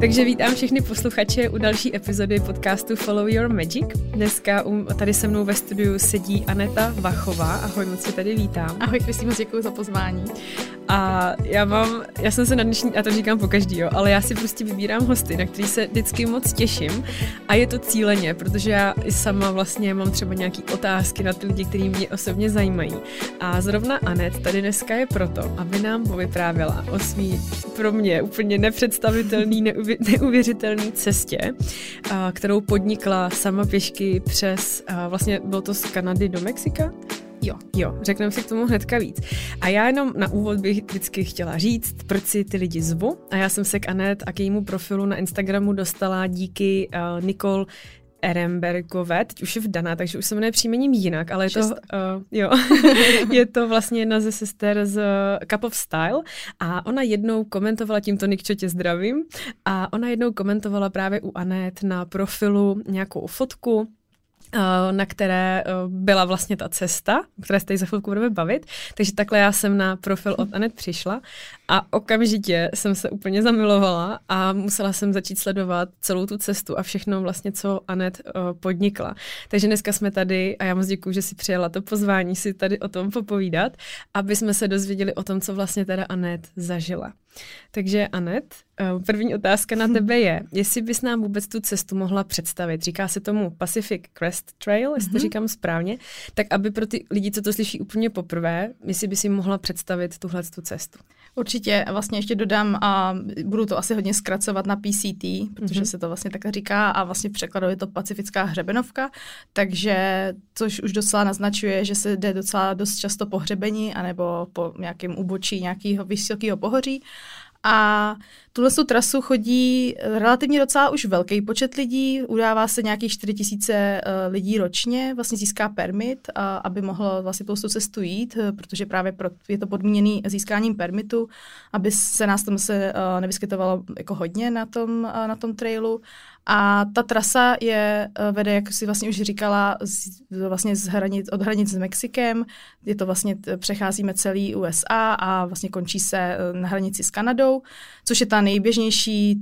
Takže vítám všechny posluchače u další epizody podcastu Follow Your Magic. Dneska tady se mnou ve studiu sedí Aneta Vachová. Ahoj, moc se tady vítám. Ahoj, Kristýno, děkuji za pozvání. A já mám, já jsem se na dnešní, a to říkám po každý, jo, ale já si prostě vybírám hosty, na který se vždycky moc těším a je to cíleně, protože já i sama vlastně mám třeba nějaké otázky na ty lidi, kteří mě osobně zajímají. A zrovna Anet tady dneska je proto, aby nám povyprávěla o svý pro mě úplně nepředstavitelný, neuvěřitelný cestě, kterou podnikla sama pěšky přes, vlastně bylo to z Kanady do Mexika? Jo. Jo, řekneme si k tomu hnedka víc. A já jenom na úvod bych vždycky chtěla říct, proč si ty lidi zvu. A já jsem se k Anet a k jejímu profilu na Instagramu dostala díky uh, Nicole Erembergové, teď už je vdaná, takže už se jmenuje příjmením jinak, ale je to, uh, jo, je to vlastně jedna ze sester z Cup of Style a ona jednou komentovala, tímto Nikčo tě zdravím, a ona jednou komentovala právě u Anet na profilu nějakou fotku, Eh, na které eh, byla vlastně ta cesta, o které se tady za chvilku budeme bavit. Takže takhle já jsem na profil od Anet přišla a okamžitě jsem se úplně zamilovala a musela jsem začít sledovat celou tu cestu a všechno vlastně, co Anet uh, podnikla. Takže dneska jsme tady a já moc děkuji, že si přijela to pozvání si tady o tom popovídat, aby jsme se dozvěděli o tom, co vlastně teda Anet zažila. Takže Anet, první otázka na tebe je, jestli bys nám vůbec tu cestu mohla představit. Říká se tomu Pacific Crest Trail, jestli mm-hmm. to mhm. říkám správně, tak aby pro ty lidi, co to slyší úplně poprvé, jestli by si mohla představit tuhle tu cestu. Určitě, vlastně ještě dodám a budu to asi hodně zkracovat na PCT, protože mm-hmm. se to vlastně tak říká a vlastně v překladu je to pacifická hřebenovka, takže což už docela naznačuje, že se jde docela dost často po hřebení anebo po nějakém úbočí nějakého vysokého pohoří. A tuhle trasu chodí relativně docela už velký počet lidí, udává se nějakých 4 tisíce eh, lidí ročně, vlastně získá permit, aby mohlo vlastně tu cestu jít, eh, protože právě je to podmíněný získáním permitu, aby se nás tam se eh, nevyskytovalo jako hodně na tom, na tom trailu. A ta trasa je, eh, vede, jak si vlastně už říkala, z, vlastně z hranic, od hranic s Mexikem. Je to vlastně, přecházíme celý USA a vlastně končí se eh, na hranici s Kanadou, což je ta nejběžnější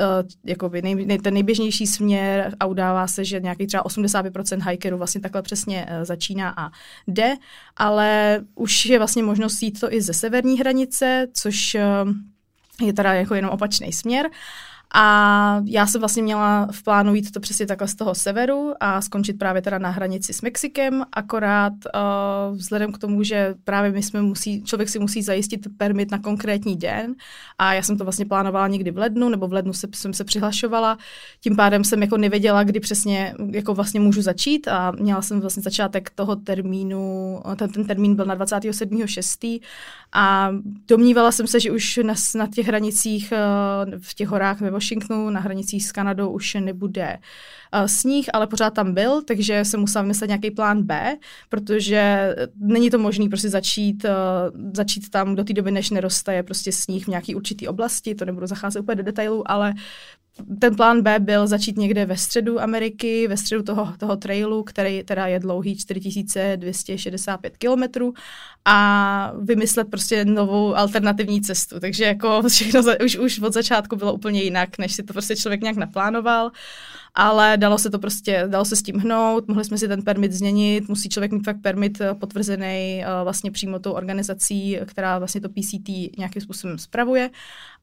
uh, jakoby nej, nej, ten nejběžnější směr a udává se, že nějaký třeba 85% hikerů vlastně takhle přesně uh, začíná a jde, ale už je vlastně možnost jít to i ze severní hranice, což uh, je teda jako jenom opačný směr. A já jsem vlastně měla v plánu jít to přesně takhle z toho severu a skončit právě teda na hranici s Mexikem, akorát uh, vzhledem k tomu, že právě my jsme musí, člověk si musí zajistit permit na konkrétní den a já jsem to vlastně plánovala někdy v lednu, nebo v lednu se, jsem se přihlašovala, tím pádem jsem jako nevěděla, kdy přesně jako vlastně můžu začít a měla jsem vlastně začátek toho termínu, ten, ten termín byl na 27.6. a domnívala jsem se, že už na, na těch hranicích uh, v těch horách ve Washingtonu, na hranicích s Kanadou už nebude uh, sníh, ale pořád tam byl, takže jsem musela vymyslet nějaký plán B, protože není to možné prostě začít, začít tam do té doby, než neroste prostě sníh v nějaké určité oblasti, to nebudu zacházet úplně do detailů, ale ten plán B byl začít někde ve středu Ameriky, ve středu toho, toho trailu, který teda je dlouhý 4265 kilometrů a vymyslet prostě novou alternativní cestu. Takže jako všechno za, už, už od začátku bylo úplně jinak, než si to prostě člověk nějak naplánoval ale dalo se to prostě, dalo se s tím hnout, mohli jsme si ten permit změnit, musí člověk mít fakt permit eh, potvrzený uh, vlastně přímo tou organizací, která vlastně to PCT nějakým způsobem spravuje.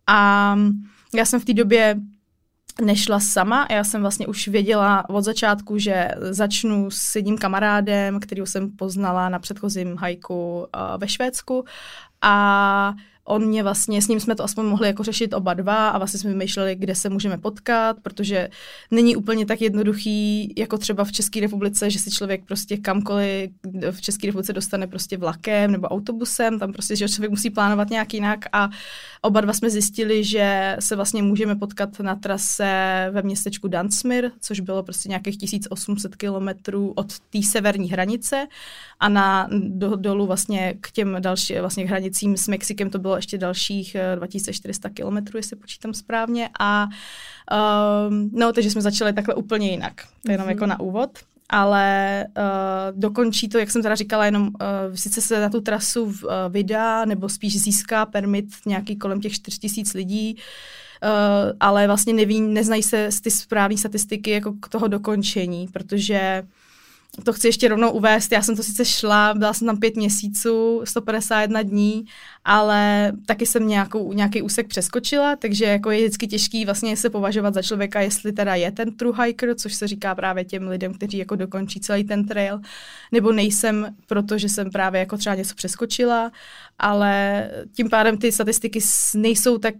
A já jsem v té době nešla sama. Já jsem vlastně už věděla od začátku, že začnu s jedním kamarádem, kterého jsem poznala na předchozím hajku uh, ve Švédsku. A on mě vlastně, s ním jsme to aspoň mohli jako řešit oba dva a vlastně jsme vymýšleli, kde se můžeme potkat, protože není úplně tak jednoduchý, jako třeba v České republice, že si člověk prostě kamkoliv v České republice dostane prostě vlakem nebo autobusem, tam prostě, že člověk musí plánovat nějak jinak a oba dva jsme zjistili, že se vlastně můžeme potkat na trase ve městečku Dansmir, což bylo prostě nějakých 1800 kilometrů od té severní hranice a na do, dolů vlastně k těm dalším vlastně hranicím s Mexikem to bylo ještě dalších 2400 eh, kilometrů, jestli počítám správně. A um, no, takže jsme začali takhle úplně jinak. To je jenom mm-hmm. jako na úvod ale uh, dokončí to, jak jsem teda říkala, jenom uh, sice se na tu trasu uh, vydá, nebo spíš získá permit nějaký kolem těch 4000 lidí, ale vlastně neví, neznají se ty správné statistiky jako k toho dokončení, protože to chci ještě rovnou uvést, já jsem to sice šla, byla jsem tam pět měsíců, 151 dní, ale taky jsem nějakou, nějaký úsek přeskočila, takže jako je vždycky těžký vlastně se považovat za člověka, jestli teda je ten true hiker, což se říká právě těm lidem, kteří jako dokončí celý ten trail, nebo nejsem, protože jsem právě jako třeba něco přeskočila, ale tím pádem ty statistiky nejsou tak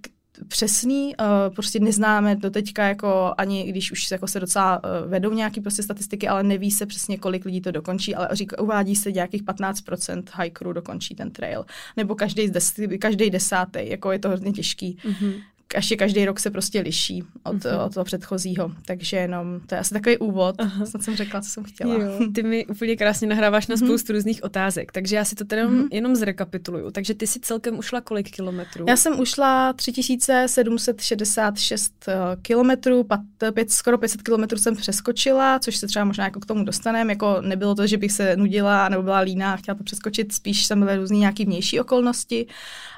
přesný, uh, prostě neznáme do teďka jako ani, když už jako se docela uh, vedou nějaký prostě statistiky, ale neví se přesně, kolik lidí to dokončí, ale říká, uvádí se nějakých 15% hikerů dokončí ten trail, nebo každý, každý desátý, jako je to hodně těžký. Mm-hmm ještě každý rok se prostě liší od, mm-hmm. od toho předchozího. Takže jenom, to je asi takový úvod, Aha. snad jsem řekla, co jsem chtěla. Jo, ty mi úplně krásně nahráváš na mhm. spoustu mm-hmm. různých otázek, takže já si to teda mm-hmm. jenom zrekapituluju. Takže ty si celkem ušla kolik kilometrů? Já jsem ušla 3766 eh, kilometrů, skoro 500 kilometrů jsem přeskočila, což se třeba možná jako k tomu dostaneme. Jako nebylo to, že bych se nudila nebo byla líná a chtěla to přeskočit, spíš jsem byly různé nějaké vnější okolnosti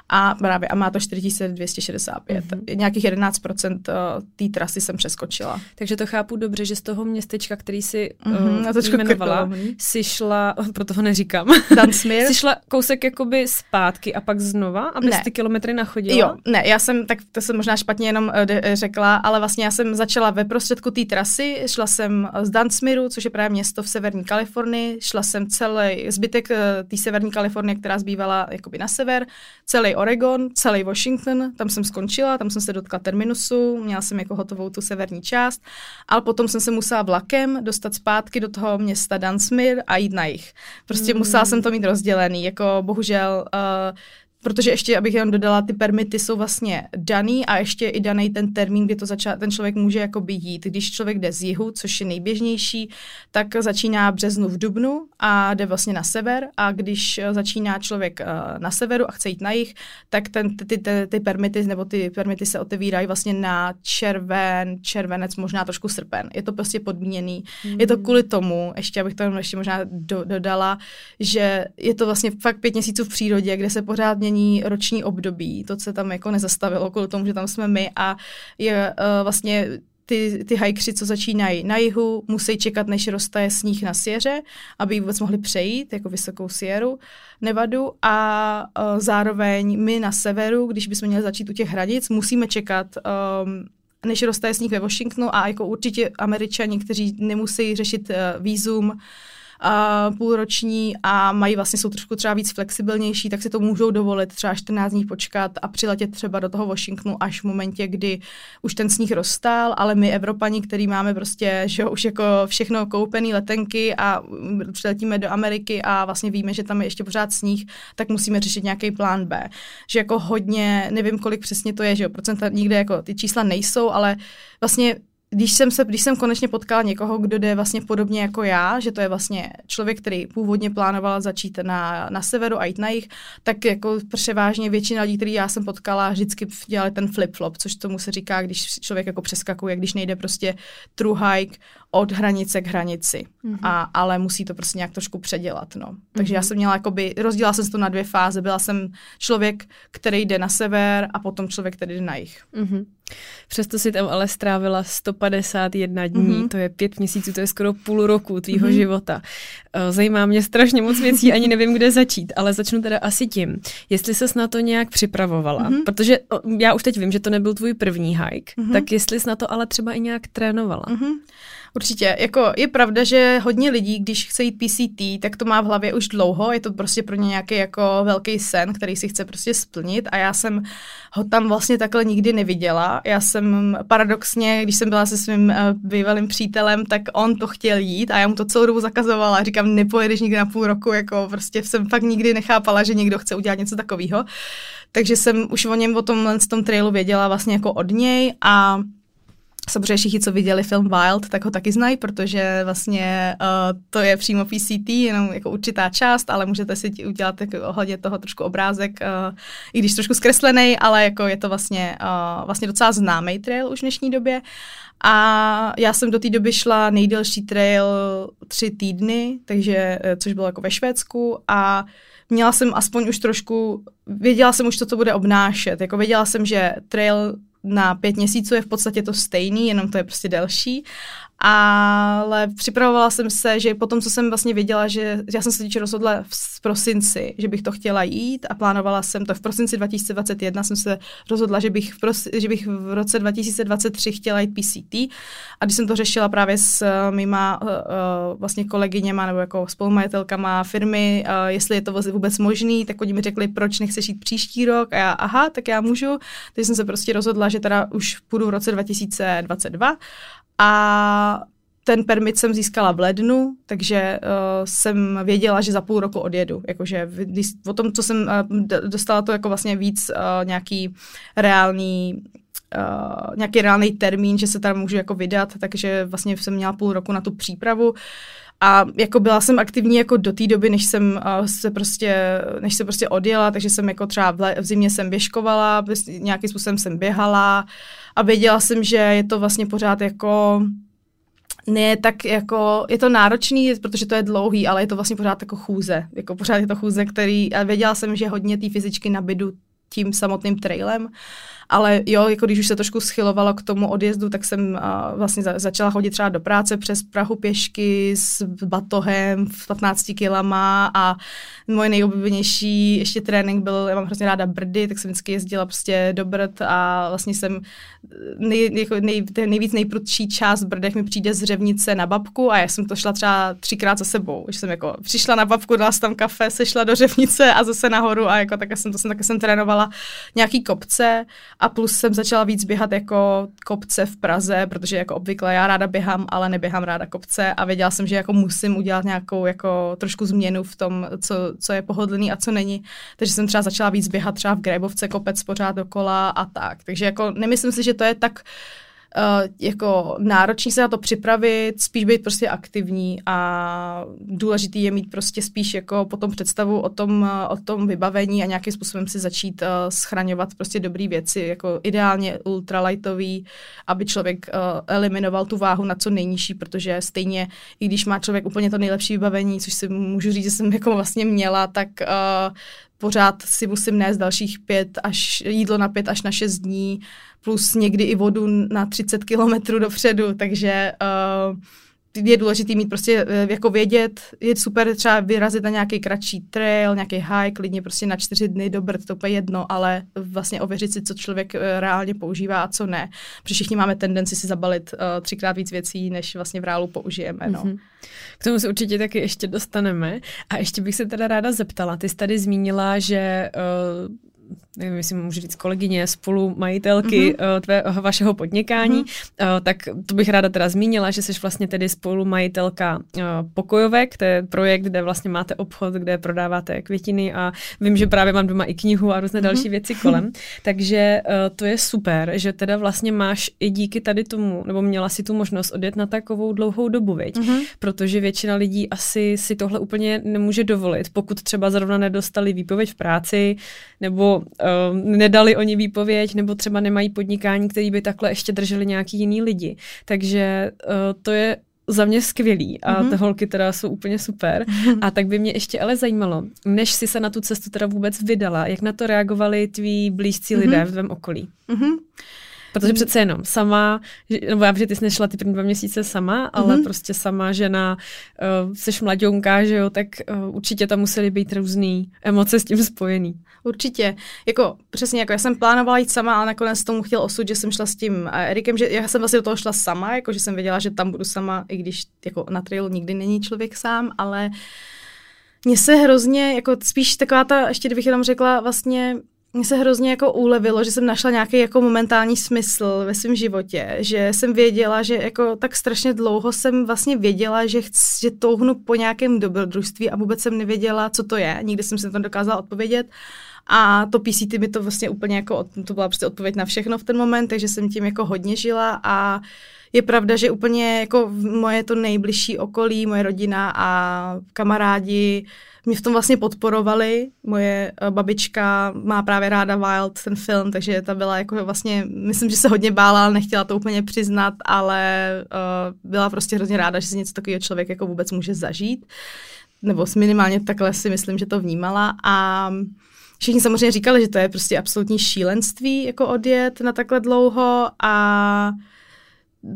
a právě a má to 4265. Mm-hmm. Nějakých 11% eh, té trasy jsem přeskočila. Takže to chápu dobře, že z toho městečka, který si mm-hmm, uh, jmenovala, si šla, proto ho neříkám, si šla kousek jakoby zpátky a pak znova, aby ty kilometry nachodila? Jo, ne, já jsem, tak to jsem možná špatně jenom uh, de, řekla, ale vlastně já jsem začala ve prostředku té trasy, šla jsem z Dunsmiru, což je právě město v severní Kalifornii, šla jsem celý zbytek uh, té severní Kalifornie, která zbývala jakoby na sever, celý Oregon, celý Washington, tam jsem skončila, tam jsem se dotkla terminusu, měla jsem jako hotovou tu severní část, ale potom jsem se musela vlakem dostat zpátky do toho města Dunsmere a jít na jich. Prostě mm. musela jsem to mít rozdělený, jako bohužel uh, protože ještě, abych jenom dodala, ty permity jsou vlastně daný a ještě i daný ten termín, kdy to zača- ten člověk může jakoby jít. Když člověk jde z jihu, což je nejběžnější, tak začíná březnu v Dubnu a jde vlastně na sever a když začíná člověk uh, na severu a chce jít na jih, tak ten, ty, ty, ty, ty permity nebo ty permity se otevírají vlastně na červen, červenec, možná trošku srpen. Je to prostě podmíněný. Mm. Je to kvůli tomu, ještě abych to ještě možná do, dodala, že je to vlastně fakt pět měsíců v přírodě, kde se pořád mění poslední roční období. To se tam jako nezastavilo kvůli tomu, že tam jsme my a je uh, vlastně ty, ty hajkři, co začínají na jihu, musí čekat, než roztaje sníh na sěře, aby vůbec mohli přejít, jako vysokou sěru, Nevadu a uh, zároveň my na severu, když bychom měli začít u těch hranic, musíme čekat um, než roztaje sníh ve Washingtonu a jako určitě američani, kteří nemusí řešit uh, výzum, uh, půlroční a mají vlastně, jsou trošku třeba víc flexibilnější, tak si to můžou dovolit třeba 14 dní počkat a přiletět třeba do toho Washingtonu až v momentě, kdy už ten sníh rozstál, ale my Evropani, který máme prostě, že už jako všechno koupený letenky a přiletíme do Ameriky a vlastně víme, že tam je ještě pořád sníh, tak musíme řešit nějaký plán B. Že jako hodně, nevím, kolik přesně to je, že jo, procenta nikde jako ty čísla nejsou, ale vlastně když jsem, se, když jsem konečně potkala někoho, kdo jde vlastně podobně jako já, že to je vlastně člověk, který původně plánoval začít na, na severu a jít na jich, tak jako převážně většina lidí, který já jsem potkala, vždycky dělali ten flip-flop, což tomu se říká, když člověk jako přeskakuje, když nejde prostě true hike od hranice k hranici. Mm-hmm. A, ale musí to prostě nějak trošku předělat. No. Takže mm-hmm. já jsem měla jakoby, rozdělila jsem to na dvě fáze. Byla jsem člověk, který jde na sever a potom člověk, který jde na jih. Mm-hmm. Přesto si tam ale strávila 151 dní, mm-hmm. to je pět měsíců, to je skoro půl roku tvýho mm-hmm. života. Eh, zajímá mě strašně moc věcí, ani nevím, kde začít, ale začnu teda asi tím, jestli ses na to nějak připravovala, mm-hmm. protože já už teď vím, že to nebyl tvůj první hike, mm-hmm. tak jestli jsi na to ale třeba i nějak trénovala. Mm-hmm. Určitě, jako je pravda, že hodně lidí, když chce jít PCT, tak to má v hlavě už dlouho, je to prostě pro ně nějaký jako velký sen, který si chce prostě splnit a já jsem ho tam vlastně takhle nikdy neviděla. Já jsem paradoxně, když jsem byla se svým uh, bývalým přítelem, tak on to chtěl jít a já mu to celou dobu zakazovala. Říkám, nepojedeš nikdy na půl roku, jako prostě jsem fakt nikdy nechápala, že někdo chce udělat něco takového. Takže jsem už o něm, o tomhle tom trailu věděla vlastně jako od něj a Samozřejmě všichni, co viděli film Wild, tak ho taky znají, protože vlastně uh, to je přímo PCT, jenom jako určitá část, ale můžete si udělat jako ohledně toho trošku obrázek, uh, i když trošku zkreslený, ale jako je to vlastně, uh, vlastně docela známý trail už v dnešní době. A já jsem do té doby šla nejdelší trail tři týdny, takže, což bylo jako ve Švédsku a měla jsem aspoň už trošku, věděla jsem už, co to bude obnášet. Jako věděla jsem, že trail na pět měsíců je v podstatě to stejný, jenom to je prostě delší ale připravovala jsem se, že po tom, co jsem vlastně věděla, že já jsem se teď rozhodla v prosinci, že bych to chtěla jít a plánovala jsem to v prosinci 2021, jsem se rozhodla, že bych v, prosi, že bych v roce 2023 chtěla jít PCT a když jsem to řešila právě s uh, mýma uh, vlastně kolegyněma nebo jako spolumajitelkama firmy, uh, jestli je to vůbec možný, tak oni mi řekli, proč nechceš jít příští rok? A já, aha, tak já můžu, takže jsem se prostě rozhodla, že teda už půjdu v roce 2022 a ten permit jsem získala v lednu, takže uh, jsem věděla, že za půl roku odjedu. Jakože když, o tom, co jsem uh, dostala to jako vlastně víc uh, nějaký reálný Uh, nějaký reálný termín, že se tam můžu jako vydat, takže vlastně jsem měla půl roku na tu přípravu. A jako byla jsem aktivní jako do té doby, než jsem uh, se prostě, než se prostě odjela, takže jsem jako třeba v, le- v zimě jsem běžkovala, prostě nějakým způsobem jsem běhala a věděla jsem, že je to vlastně pořád jako ne tak jako, je to náročný, protože to je dlouhý, ale je to vlastně pořád jako chůze, jako pořád je to chůze, který, a věděla jsem, že hodně té fyzičky nabidu tím samotným trailem. Ale jo, jako když už se trošku schylovalo k tomu odjezdu, tak jsem uh, vlastně za, začala chodit třeba do práce přes Prahu pěšky s batohem v 15 kilama a moje nejoblíbenější ještě trénink byl, já mám hrozně ráda brdy, tak jsem vždycky jezdila prostě do brd a vlastně jsem nej, jako nej, nejvíc nejprudší část brdech mi přijde z řevnice na babku a já jsem to šla třeba třikrát za sebou, že jsem jako přišla na babku, dala jsem tam kafe, sešla do řevnice a zase nahoru a jako tak jsem to jsem, tak jsem trénovala nějaký kopce a plus jsem začala víc běhat jako kopce v Praze, protože jako obvykle já ráda běhám, ale neběhám ráda kopce a věděla jsem, že jako musím udělat nějakou jako trošku změnu v tom, co, co je pohodlný a co není. Takže jsem třeba začala víc běhat třeba v Grébovce kopec pořád dokola a tak. Takže jako nemyslím si, že to je tak uh, uh, jako náročný se na to připravit, spíš být prostě aktivní a důležitý je mít prostě spíš jako potom představu o tom, uh, o tom vybavení a nějakým způsobem si začít uh, schraňovat prostě dobré věci, jako ideálně ultralightový, aby člověk uh, eliminoval tu váhu na co nejnižší, protože stejně, i když má člověk úplně to nejlepší vybavení, což si můžu říct, že jsem jako vlastně měla, tak uh, pořád si musím nést dalších pět až jídlo na pět až na šest dní, plus někdy i vodu na 30 kilometrů dopředu, takže uh, je důležité mít prostě eh, jako vědět, je super třeba vyrazit na nějaký kratší trail, nějaký hike, klidně prostě na čtyři dny do Brd, to je jedno, ale vlastně ověřit si, co člověk eh, reálně používá a co ne. Protože všichni máme tendenci si zabalit uh, třikrát víc věcí, než vlastně v reálu použijeme. No. Mm-hmm. K tomu se určitě taky ještě dostaneme. A ještě bych se teda ráda zeptala, ty jsi tady zmínila, že uh, nevím, jestli můžu říct kolegyně, spolu majitelky mm-hmm. tvé, vašeho podnikání, mm-hmm. tak to bych ráda teda zmínila, že jsi vlastně tedy spolu majitelka eh, pokojovek, to je projekt, kde vlastně máte obchod, kde prodáváte květiny a vím, že právě mám doma i knihu a různé mm-hmm. další věci kolem. Takže to je super, že teda vlastně máš i díky tady tomu, nebo měla si tu možnost odjet na takovou dlouhou dobu, viď? Mm-hmm. protože většina lidí asi si tohle úplně nemůže dovolit, pokud třeba zrovna nedostali výpověď v práci, nebo uh, nedali oni výpověď, nebo třeba nemají podnikání, který by takhle ještě drželi nějaký jiný lidi. Takže uh, to je za mě skvělý a mm-hmm. ty holky teda jsou úplně super. Mm-hmm. A tak by mě ještě ale zajímalo, než si se na tu cestu teda vůbec vydala, jak na to reagovali tví blízcí mm-hmm. lidé v tvém okolí? Mm-hmm. Protože mm. přece jenom sama, nebo já vím, že ty jsi nešla ty první dva měsíce sama, ale mm-hmm. prostě sama žena, uh, eh, jsi mladionka, že jo, tak uh, určitě tam musely být různé emoce s tím spojený. Určitě. Jako přesně, jako já jsem plánovala jít sama, ale nakonec tomu chtěl osud, že jsem šla s tím Erikem, že já jsem vlastně do toho šla sama, jako že jsem věděla, že tam budu sama, i když jako na trailu nikdy není člověk sám, ale mně se hrozně, jako spíš taková ta, ještě kdybych jenom řekla, vlastně mně se hrozně jako ulevilo, že jsem našla nějaký jako momentální smysl ve svém životě, že jsem věděla, že jako tak strašně dlouho jsem vlastně věděla, že, chci, že touhnu po nějakém dobrodružství a vůbec jsem nevěděla, co to je. Nikdy jsem se to dokázala odpovědět. A to PCT mi to vlastně úplně jako, to byla prostě odpověď na všechno v ten moment, takže jsem tím jako hodně žila a je pravda, že úplně jako moje to nejbližší okolí, moje rodina a kamarádi mě v tom vlastně podporovali. Moje eh, babička má právě ráda Wild, ten film, takže ta byla jako vlastně, myslím, že se hodně bála, ale nechtěla to úplně přiznat, ale uh, byla prostě hrozně ráda, že si něco takového člověk jako vůbec může zažít. Nebo minimálně takhle si myslím, že to vnímala. A všichni samozřejmě říkali, že to je prostě absolutní šílenství jako odjet na takhle dlouho a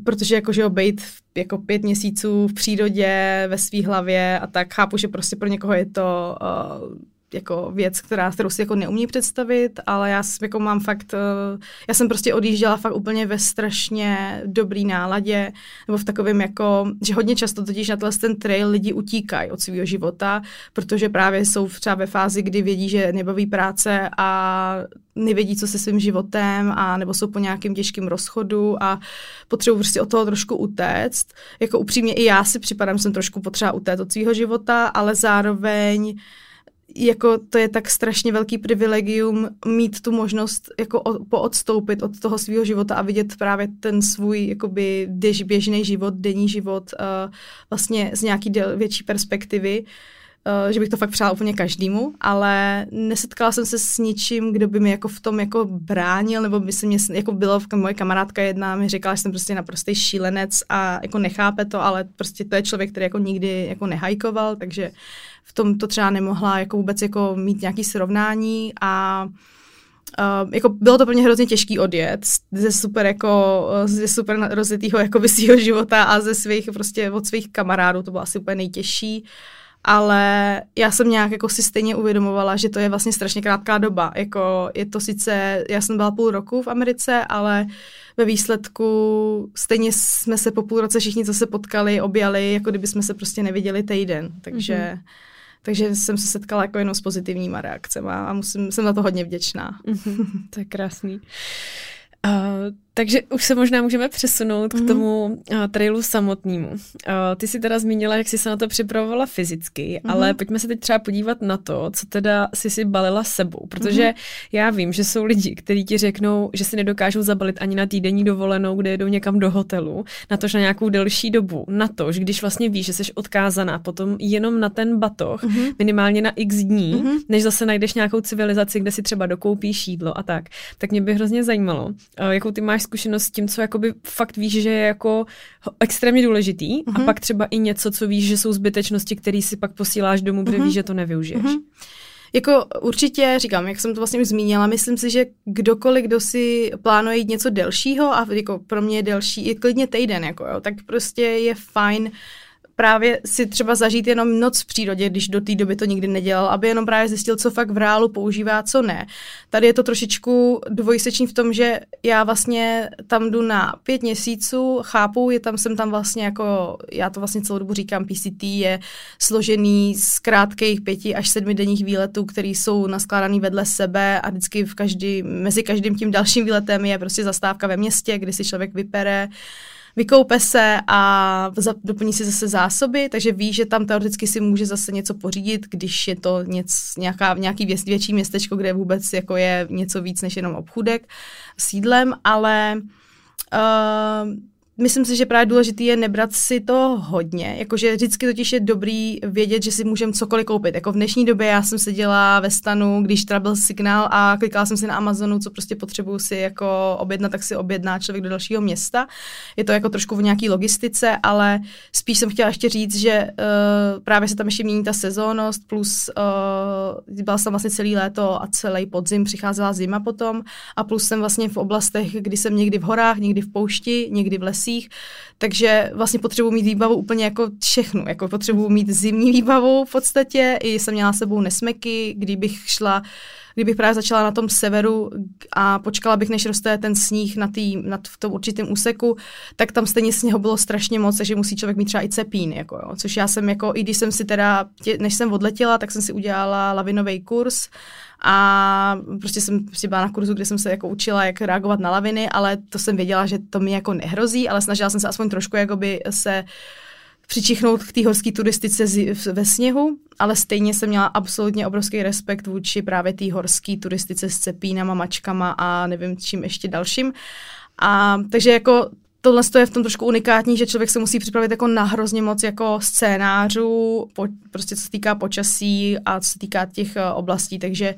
protože jakože ho bejt jako pět měsíců v přírodě, ve své hlavě a tak chápu, že prostě pro někoho je to uh, jako věc, která, kterou si jako neumí představit, ale já jako mám fakt, uh, já jsem prostě odjížděla fakt úplně ve strašně dobrý náladě, nebo v takovém jako, že hodně často totiž na ten trail lidi utíkají od svého života, protože právě jsou třeba ve fázi, kdy vědí, že nebaví práce a nevědí, co se svým životem, a nebo jsou po nějakém těžkém rozchodu a potřebují prostě od toho trošku utéct. Jako upřímně i já si připadám, že jsem trošku potřeba utéct od svého života, ale zároveň jako to je tak strašně velký privilegium mít tu možnost jako o, poodstoupit od toho svého života a vidět právě ten svůj jakoby běžný život, denní život uh, vlastně z nějaký del, větší perspektivy. Uh, že bych to fakt přála úplně každému, ale nesetkala jsem se s ničím, kdo by mi jako v tom jako bránil, nebo by se mě, jako bylo, moje kamarádka jedna mi říkala, že jsem prostě naprostý šílenec a jako nechápe to, ale prostě to je člověk, který jako nikdy jako nehajkoval, takže v tom to třeba nemohla jako vůbec jako mít nějaký srovnání a Uh, jako bylo to pro mě hrozně těžký odjet ze super jako, ze super rozjetýho jako svého života a ze svých prostě od svých kamarádů, to bylo asi úplně nejtěžší, ale já jsem nějak jako si stejně uvědomovala, že to je vlastně strašně krátká doba, jako je to sice, já jsem byla půl roku v Americe, ale ve výsledku stejně jsme se po půl roce všichni zase potkali, objali, jako kdyby jsme se prostě neviděli týden, takže mm-hmm takže jsem se setkala jako jenom s pozitivníma reakcemi a musím, jsem na to hodně vděčná. Mm-hmm, to je krásný. Uh, takže už se možná můžeme přesunout mm-hmm. k mhm. tomu uh, trailu samotnému. Uh, ty si teda zmínila, jak jsi se na to připravovala fyzicky, mm-hmm. ale pojďme se teď třeba podívat na to, co teda jsi si balila sebou, protože mm-hmm. já vím, že jsou lidi, kteří ti řeknou, že si nedokážou zabalit ani na týdenní dovolenou, kde jedou někam do hotelu, na to, že na nějakou delší dobu, na to, že když vlastně víš, že jsi odkázaná potom jenom na ten batoh, mm-hmm. minimálně na x dní, mm-hmm. než zase najdeš nějakou civilizaci, kde si třeba dokoupíš jídlo a tak, tak mě by hrozně zajímalo, uh, jakou ty máš zkušenost s tím, co jakoby fakt víš, že je jako extrémně důležitý mm-hmm. a mhm. pak třeba i něco, co víš, že jsou zbytečnosti, které si pak posíláš domů, protože mm-hmm. víš, že to nevyužiješ. Mm-hmm. Jako určitě, říkám, jak jsem to vlastně už zmínila, myslím si, že kdokoliv, kdo si plánuje jít něco delšího a jako pro mě je delší, i klidně týden, jako jo, tak prostě je fajn uh, právě si třeba zažít jenom noc v přírodě, když do té doby to nikdy nedělal, aby jenom právě zjistil, co fakt v reálu používá, co ne. Tady je to trošičku dvojseční v tom, že já vlastně tam jdu na pět měsíců, chápu, je tam, jsem tam vlastně jako, já to vlastně celou dobu říkám, PCT je složený z krátkých pěti až sedmi denních výletů, které jsou naskládaný vedle sebe a vždycky v každý, mezi každým tím dalším výletem je prostě zastávka ve městě, kdy si člověk vypere vykoupe se a doplní si zase zásoby, takže ví, že tam teoreticky si může zase něco pořídit, když je to něc, nějaká, nějaký větší městečko, kde vůbec jako je něco víc než jenom obchůdek s ale uh, myslím si, že právě důležité je nebrat si to hodně. Jakože vždycky totiž je dobrý vědět, že si můžeme cokoliv koupit. Jako v dnešní době já jsem seděla ve stanu, když teda byl signál a klikala jsem si na Amazonu, co prostě potřebuju si jako objednat, tak si objedná člověk do dalšího města. Je to jako trošku v nějaký logistice, ale spíš jsem chtěla ještě říct, že uh, právě se tam ještě mění ta sezónnost, plus uh, byla jsem vlastně celý léto a celý podzim, přicházela zima potom a plus jsem vlastně v oblastech, kdy jsem někdy v horách, někdy v poušti, někdy v lesích lesích, takže vlastně potřebuji mít výbavu úplně jako všechnu, jako potřebuji mít zimní výbavu v podstatě, i jsem měla sebou nesmeky, kdybych šla kdybych právě začala na tom severu a počkala bych, než roste ten sníh na, tý, na v tom určitém úseku, tak tam stejně sněhu bylo strašně moc, takže musí člověk mít třeba i cepín, jako jo. což já jsem jako, i když jsem si teda, tě, než jsem odletěla, tak jsem si udělala lavinový kurz a prostě jsem prostě byla na kurzu, kde jsem se jako učila, jak reagovat na laviny, ale to jsem věděla, že to mi jako nehrozí, ale snažila jsem se aspoň trošku jakoby se přičichnout k té horské turistice ve sněhu, ale stejně jsem měla absolutně obrovský respekt vůči právě té horské turistice s cepínama, mačkama a nevím čím ještě dalším. A takže jako tohle je v tom trošku unikátní, že člověk se musí připravit jako na hrozně moc jako scénářů, po, prostě co se týká počasí a co se týká těch uh, oblastí, takže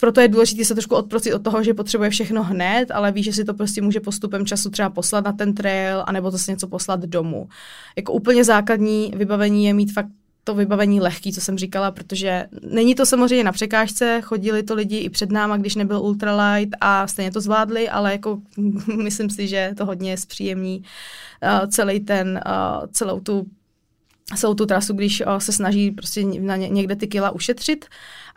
proto je důležité se trošku odprostit od toho, že potřebuje všechno hned, ale ví, že si to prostě může postupem času třeba poslat na ten trail, anebo si něco poslat domů. Jako úplně základní vybavení je mít fakt to vybavení lehký, co jsem říkala, protože není to samozřejmě na překážce, chodili to lidi i před náma, když nebyl ultralight a stejně to zvládli, ale jako myslím si, že to hodně zpříjemní uh, celý ten, uh, celou tu celou tu trasu, když uh, se snaží prostě na ně, někde ty kila ušetřit.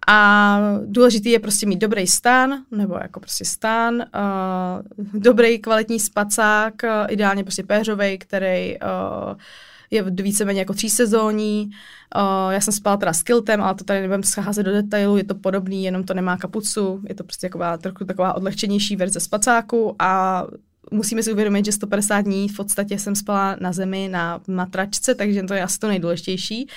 A důležitý je prostě mít dobrý stán, nebo jako prostě stán, uh, dobrý kvalitní spacák, uh, ideálně prostě péřovej, který uh, je víceméně jako třísezónní. Uh, já jsem spala teda s kiltem, ale to tady nebudem scházet do detailu, je to podobný, jenom to nemá kapucu, je to prostě taková trochu taková odlehčenější verze spacáku a musíme si uvědomit, že 150 dní v podstatě jsem spala na zemi na matračce, takže to je asi to nejdůležitější,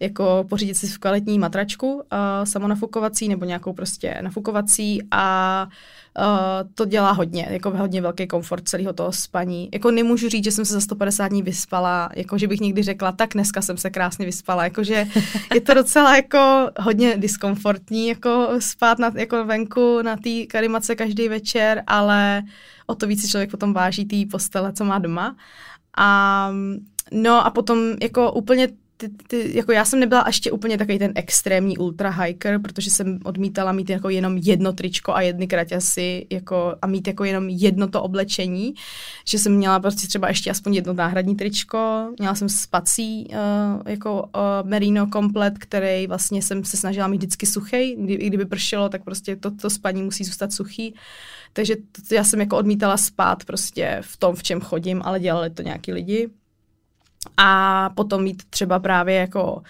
jako pořídit si v kvalitní matračku uh, samonafukovací nebo nějakou prostě nafukovací a uh, to dělá hodně, jako hodně velký komfort celého toho spaní. Jako nemůžu říct, že jsem se za 150 dní vyspala, jako že bych někdy řekla, tak dneska jsem se krásně vyspala, jakože je to docela jako hodně diskomfortní, jako spát na, jako venku na té karimace každý večer, ale o to víc si člověk potom váží té postele, co má doma. A no a potom jako úplně ty, ty, jako já jsem nebyla ještě úplně takový ten extrémní ultra hiker, protože jsem odmítala mít jako jenom jedno tričko a jedny kraťasy jako, a mít jako jenom jedno to oblečení, že jsem měla prostě třeba ještě aspoň jedno náhradní tričko, měla jsem spací uh, jako uh, merino komplet, který vlastně jsem se snažila mít vždycky suchý, kdy, i kdyby pršelo, tak prostě to, to spaní musí zůstat suchý. Takže já jsem jako odmítala spát prostě v tom, v čem chodím, ale dělali to nějaký lidi. A potom mít třeba právě jako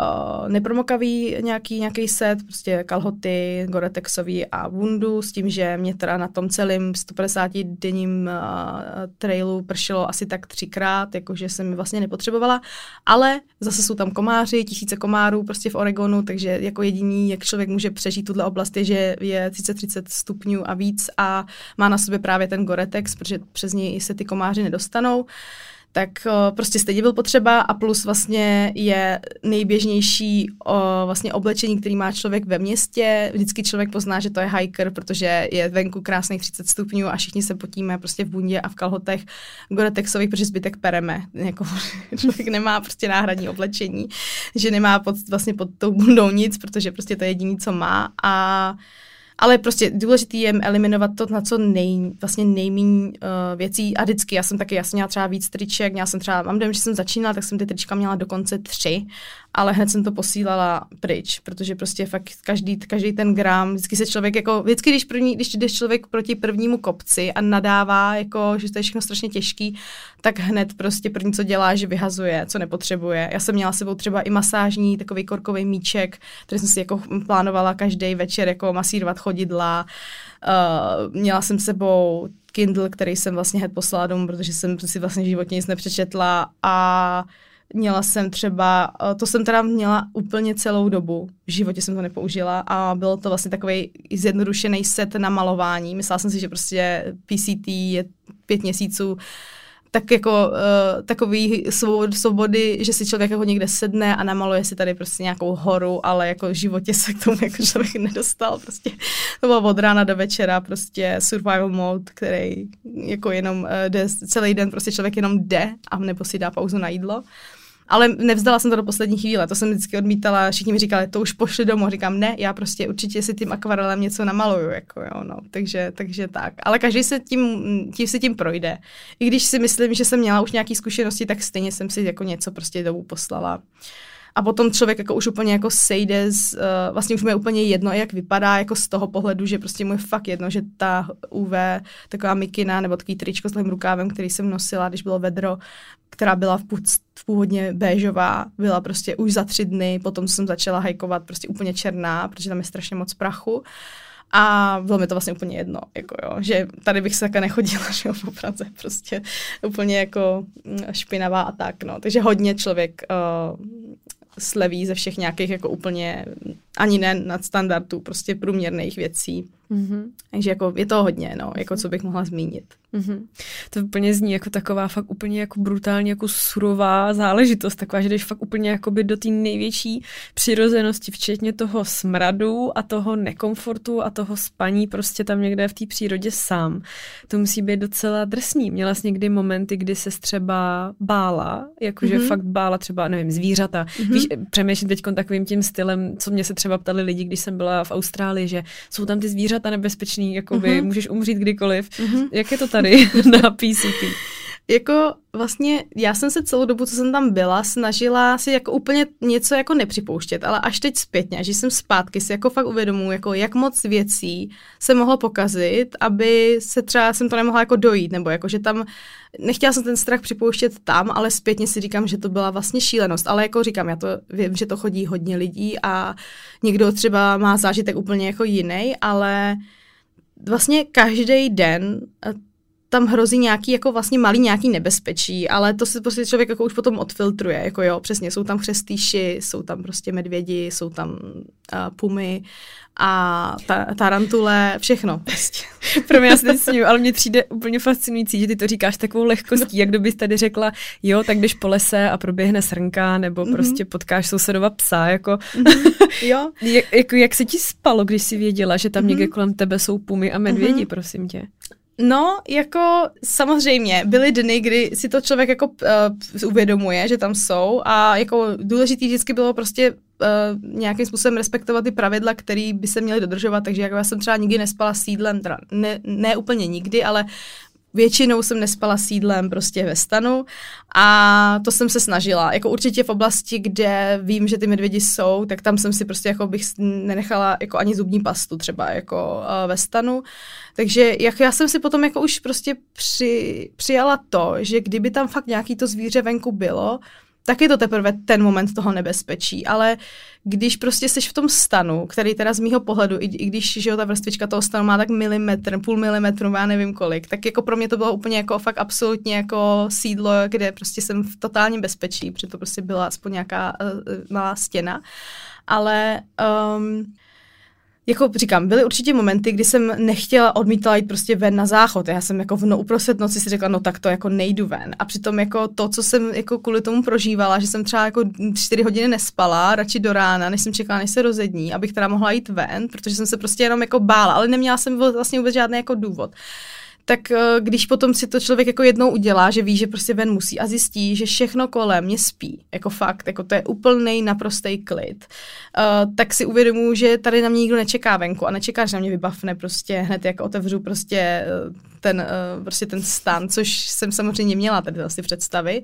uh, nepromokavý nějaký, nějaký set, prostě kalhoty, goretexový a bundu, s tím, že mě teda na tom celém 150 denním uh, trailu pršelo asi tak třikrát, jakože jsem mi vlastně nepotřebovala, ale zase jsou tam komáři, tisíce komárů prostě v Oregonu, takže jako jediný, jak člověk může přežít tuhle oblast, je, že je 30-30 stupňů a víc a má na sobě právě ten Goretex, protože přes něj se ty komáři nedostanou tak o, prostě stejně byl potřeba a plus vlastně je nejběžnější o, vlastně oblečení, který má člověk ve městě. Vždycky člověk pozná, že to je hiker, protože je venku krásných 30 stupňů a všichni se potíme prostě v bundě a v kalhotech Goretexových, protože zbytek pereme. Jako, člověk nemá prostě náhradní oblečení, že nemá pod, vlastně pod tou bundou nic, protože prostě to je jediný, co má a ale prostě důležitý je eliminovat to na co nej, vlastně nejméně uh, věcí. A vždycky, já jsem taky, já jsem měla třeba víc triček, měla jsem třeba, mám dojem, že jsem začínala, tak jsem ty trička měla dokonce tři ale hned jsem to posílala pryč, protože prostě fakt každý, každý ten gram, vždycky se člověk jako, vždycky když, první, když jdeš člověk proti prvnímu kopci a nadává, jako, že to je všechno strašně těžký, tak hned prostě první, co dělá, že vyhazuje, co nepotřebuje. Já jsem měla sebou třeba i masážní takový korkový míček, který jsem si jako plánovala každý večer jako masírovat chodidla. Uh, měla jsem sebou Kindle, který jsem vlastně hned poslala domů, protože jsem si vlastně životně nic nepřečetla a Měla jsem třeba, eh, to jsem teda měla úplně celou dobu, v životě jsem to nepoužila a bylo to vlastně takový zjednodušený set na malování. Myslela jsem si, že prostě PCT je pět měsíců, tak jako uh, takový svobody, že si člověk jako někde sedne a namaluje si tady prostě nějakou horu, ale jako v životě se k tomu jako člověk nedostal. Prostě to bylo od rána do večera prostě survival mode, který jako jenom uh, jde celý den, prostě člověk jenom jde a nebo si dá pauzu na jídlo. Ale nevzdala jsem to do poslední chvíle, to jsem vždycky odmítala, všichni mi říkali, to už pošli domů, říkám, ne, já prostě určitě si tím akvarelem něco namaluju, jako jo, no, takže, takže tak. Ale každý se tím, tím se tím projde. I když si myslím, že jsem měla už nějaké zkušenosti, tak stejně jsem si jako něco prostě domů poslala. A potom člověk jako už úplně jako sejde, z, uh, vlastně už mu je úplně jedno, jak vypadá, jako z toho pohledu, že prostě mu je fakt jedno, že ta UV, taková mikina nebo takový tričko s tím rukávem, který jsem nosila, když bylo vedro, která byla v, půd, v původně béžová, byla prostě už za tři dny, potom jsem začala hajkovat prostě úplně černá, protože tam je strašně moc prachu. A bylo mi to vlastně úplně jedno, jako jo, že tady bych se také nechodila, že jo, po Praze, prostě úplně jako mm, špinavá a tak, no. Takže hodně člověk uh, sleví ze všech nějakých jako úplně ani ne nad standardů, prostě průměrných věcí. Mm-hmm. Takže jako je to hodně, no, jako co bych mohla zmínit. Mm-hmm. To úplně zní jako taková fakt úplně jako brutálně jako surová záležitost, taková, že jdeš fakt úplně jakoby do té největší přirozenosti, včetně toho smradu a toho nekomfortu a toho spaní prostě tam někde v té přírodě sám. To musí být docela drsný. Měla jsi někdy momenty, kdy se třeba bála, jakože mm-hmm. fakt bála třeba, nevím, zvířata. Mm-hmm. Víš, přemýšlím teď takovým tím stylem, co mě se třeba ptali lidi, když jsem byla v Austrálii, že jsou tam ty zvířata nebezpečný, jakoby mm-hmm. můžeš umřít kdykoliv. Mm-hmm. Jak je to tady na PCP? Jako vlastně já jsem se celou dobu, co jsem tam byla, snažila si jako úplně něco jako nepřipouštět, ale až teď zpětně, až jsem zpátky, si jako fakt uvědomuji, jako jak moc věcí se mohlo pokazit, aby se třeba jsem to nemohla jako dojít, nebo jako, že tam nechtěla jsem ten strach připouštět tam, ale zpětně si říkám, že to byla vlastně šílenost. Ale jako říkám, já to vím, že to chodí hodně lidí a někdo třeba má zážitek úplně jako jiný, ale vlastně každý den tam hrozí nějaký jako vlastně malý nějaký nebezpečí, ale to si prostě člověk jako už potom odfiltruje, jako jo, přesně, jsou tam chřestýši, jsou tam prostě medvědi, jsou tam uh, pumy a ta, tarantule, všechno prostě. Pro mě já teď sním, ale mě přijde úplně fascinující, že ty to říkáš takovou lehkostí, jak kdybys tady řekla, jo, tak když po lese a proběhne srnka, nebo mm-hmm. prostě potkáš sousedova psa, jako, mm-hmm. jo. jak, jako, jak se ti spalo, když jsi věděla, že tam mm-hmm. někde kolem tebe jsou pumy a medvědi, mm-hmm. prosím tě? No, jako samozřejmě, byly dny, kdy si to člověk jako uh, uvědomuje, že tam jsou a jako důležitý vždycky bylo prostě uh, nějakým způsobem respektovat ty pravidla, které by se měly dodržovat, takže jako já jsem třeba nikdy nespala sídlem, teda ne, ne úplně nikdy, ale Většinou jsem nespala sídlem prostě ve stanu a to jsem se snažila. Jako určitě v oblasti, kde vím, že ty medvědi jsou, tak tam jsem si prostě jako bych nenechala jako ani zubní pastu třeba jako uh, ve stanu. Takže jak já jsem si potom jako už prostě při, přijala to, že kdyby tam fakt nějaký to zvíře venku bylo, tak je to teprve ten moment toho nebezpečí, ale když prostě jsi v tom stanu, který teda z mýho pohledu, i, i když že jo, ta vrstvička toho stanu má tak milimetr, půl milimetru, já nevím kolik, tak jako pro mě to bylo úplně jako fakt absolutně jako sídlo, kde prostě jsem v totálním bezpečí, protože to prostě byla aspoň nějaká uh, malá stěna, ale um, jako říkám, byly určitě momenty, kdy jsem nechtěla, odmítala jít prostě ven na záchod. Já jsem jako v no, uprostřed noci si řekla, no tak to jako nejdu ven. A přitom jako to, co jsem jako kvůli tomu prožívala, že jsem třeba jako čtyři hodiny nespala, radši do rána, než jsem čekala, než se rozední, abych teda mohla jít ven, protože jsem se prostě jenom jako bála, ale neměla jsem vlastně vůbec žádný jako důvod tak eh, když potom si to člověk jako jednou udělá, že ví, že prostě ven musí a zjistí, že všechno kolem mě spí, jako fakt, jako to je úplný naprostý klid, uh, tak si uvědomuji, že tady na mě nikdo nečeká venku a nečeká, že na mě vybavne prostě hned, jak otevřu prostě eh, ten, uh, prostě ten stan, což jsem samozřejmě měla tady asi představy,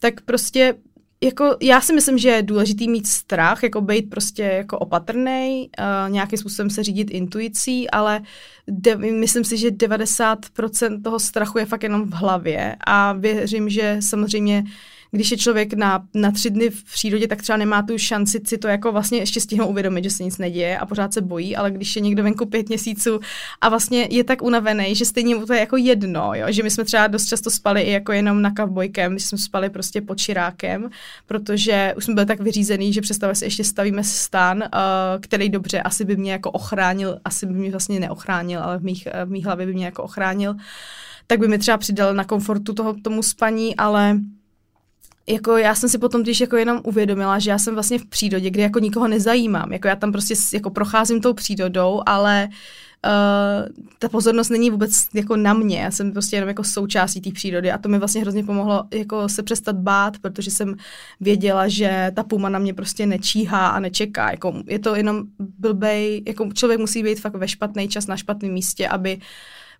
tak prostě jako já si myslím, že je důležitý mít strach, jako být prostě jako opatrný, uh, nějakým způsobem se řídit intuicí, ale de- myslím si, že 90% toho strachu je fakt jenom v hlavě a věřím, že samozřejmě když je člověk na, na tři dny v přírodě, tak třeba nemá tu šanci si to jako vlastně ještě stihnout uvědomit, že se nic neděje a pořád se bojí, ale když je někdo venku pět měsíců a vlastně je tak unavený, že stejně mu to je jako jedno, jo? že my jsme třeba dost často spali i jako jenom na kavbojkem, když jsme spali prostě pod čirákem, protože už jsme byli tak vyřízený, že představuje si ještě stavíme stán, uh, který dobře asi by mě jako ochránil, asi by mě vlastně neochránil, ale v mých, v mých hlavě by mě jako ochránil, tak by mi třeba přidal na komfortu toho, tomu spaní, ale jako já jsem si potom když jako jenom uvědomila, že já jsem vlastně v přírodě, kde jako nikoho nezajímám. Jako já tam prostě jako procházím tou přírodou, ale uh, ta pozornost není vůbec jako na mě. Já jsem prostě jenom jako součástí té přírody a to mi vlastně hrozně pomohlo jako se přestat bát, protože jsem věděla, že ta puma na mě prostě nečíhá a nečeká. Jako je to jenom blbej, jako člověk musí být fakt ve špatný čas na špatném místě, aby uh,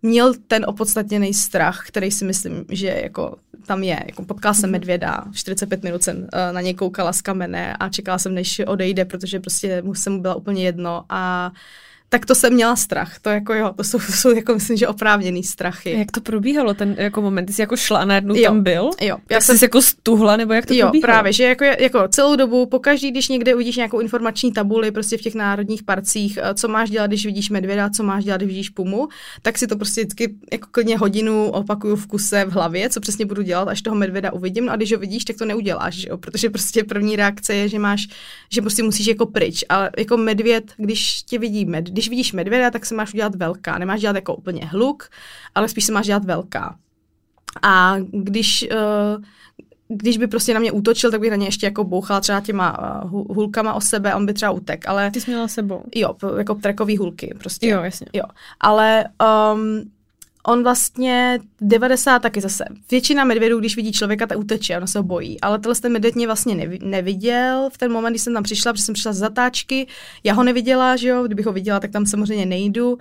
měl ten opodstatněný strach, který si myslím, že jako tam je. Jako potkala jsem mhm. medvěda, 45 minut jsem uh, na něj koukala z kamene a čekala jsem, než odejde, protože prostě mu se mu byla úplně jedno a uh, tak to jsem měla strach. To jako jo, to jsou, to jsou jako myslím, že oprávněný strachy. A jak to probíhalo ten jako moment? Ty jsi jako šla a najednou jo, tam byl? Jo. Já tak jsem... jsi jako stuhla, nebo jak to jo, probíhalo? právě, že jako, jako celou dobu, pokaždý, když někde uvidíš nějakou informační tabuli prostě v těch národních parcích, eh, co máš dělat, když vidíš medvěda, co máš dělat, když vidíš pumu, tak si to prostě vždycky jako klidně hodinu opakuju v kuse v hlavě, co přesně budu dělat, až toho medvěda uvidím. No a když ho vidíš, tak to neuděláš, že jo? protože prostě první reakce je, že máš, že prostě musíš jako pryč. Ale jako medvěd, když tě vidí med, když vidíš medvěda, tak se máš udělat velká. Nemáš dělat jako úplně hluk, ale spíš se máš dělat velká. A když, uh, když by prostě na mě útočil, tak bych na ně ještě jako bouchala třeba těma uh, hulkama o sebe, on by třeba utek, ale... Ty jsi měla sebou. Jo, jako trekový hulky prostě. Jo, jasně. Jo, ale um, on vlastně 90 taky zase. Většina medvědů, když vidí člověka, tak uteče, ono se ho bojí. Ale tenhle ten medvěd mě vlastně neviděl v ten moment, kdy jsem tam přišla, protože jsem přišla z zatáčky. Já ho neviděla, že jo, kdybych ho viděla, tak tam samozřejmě nejdu.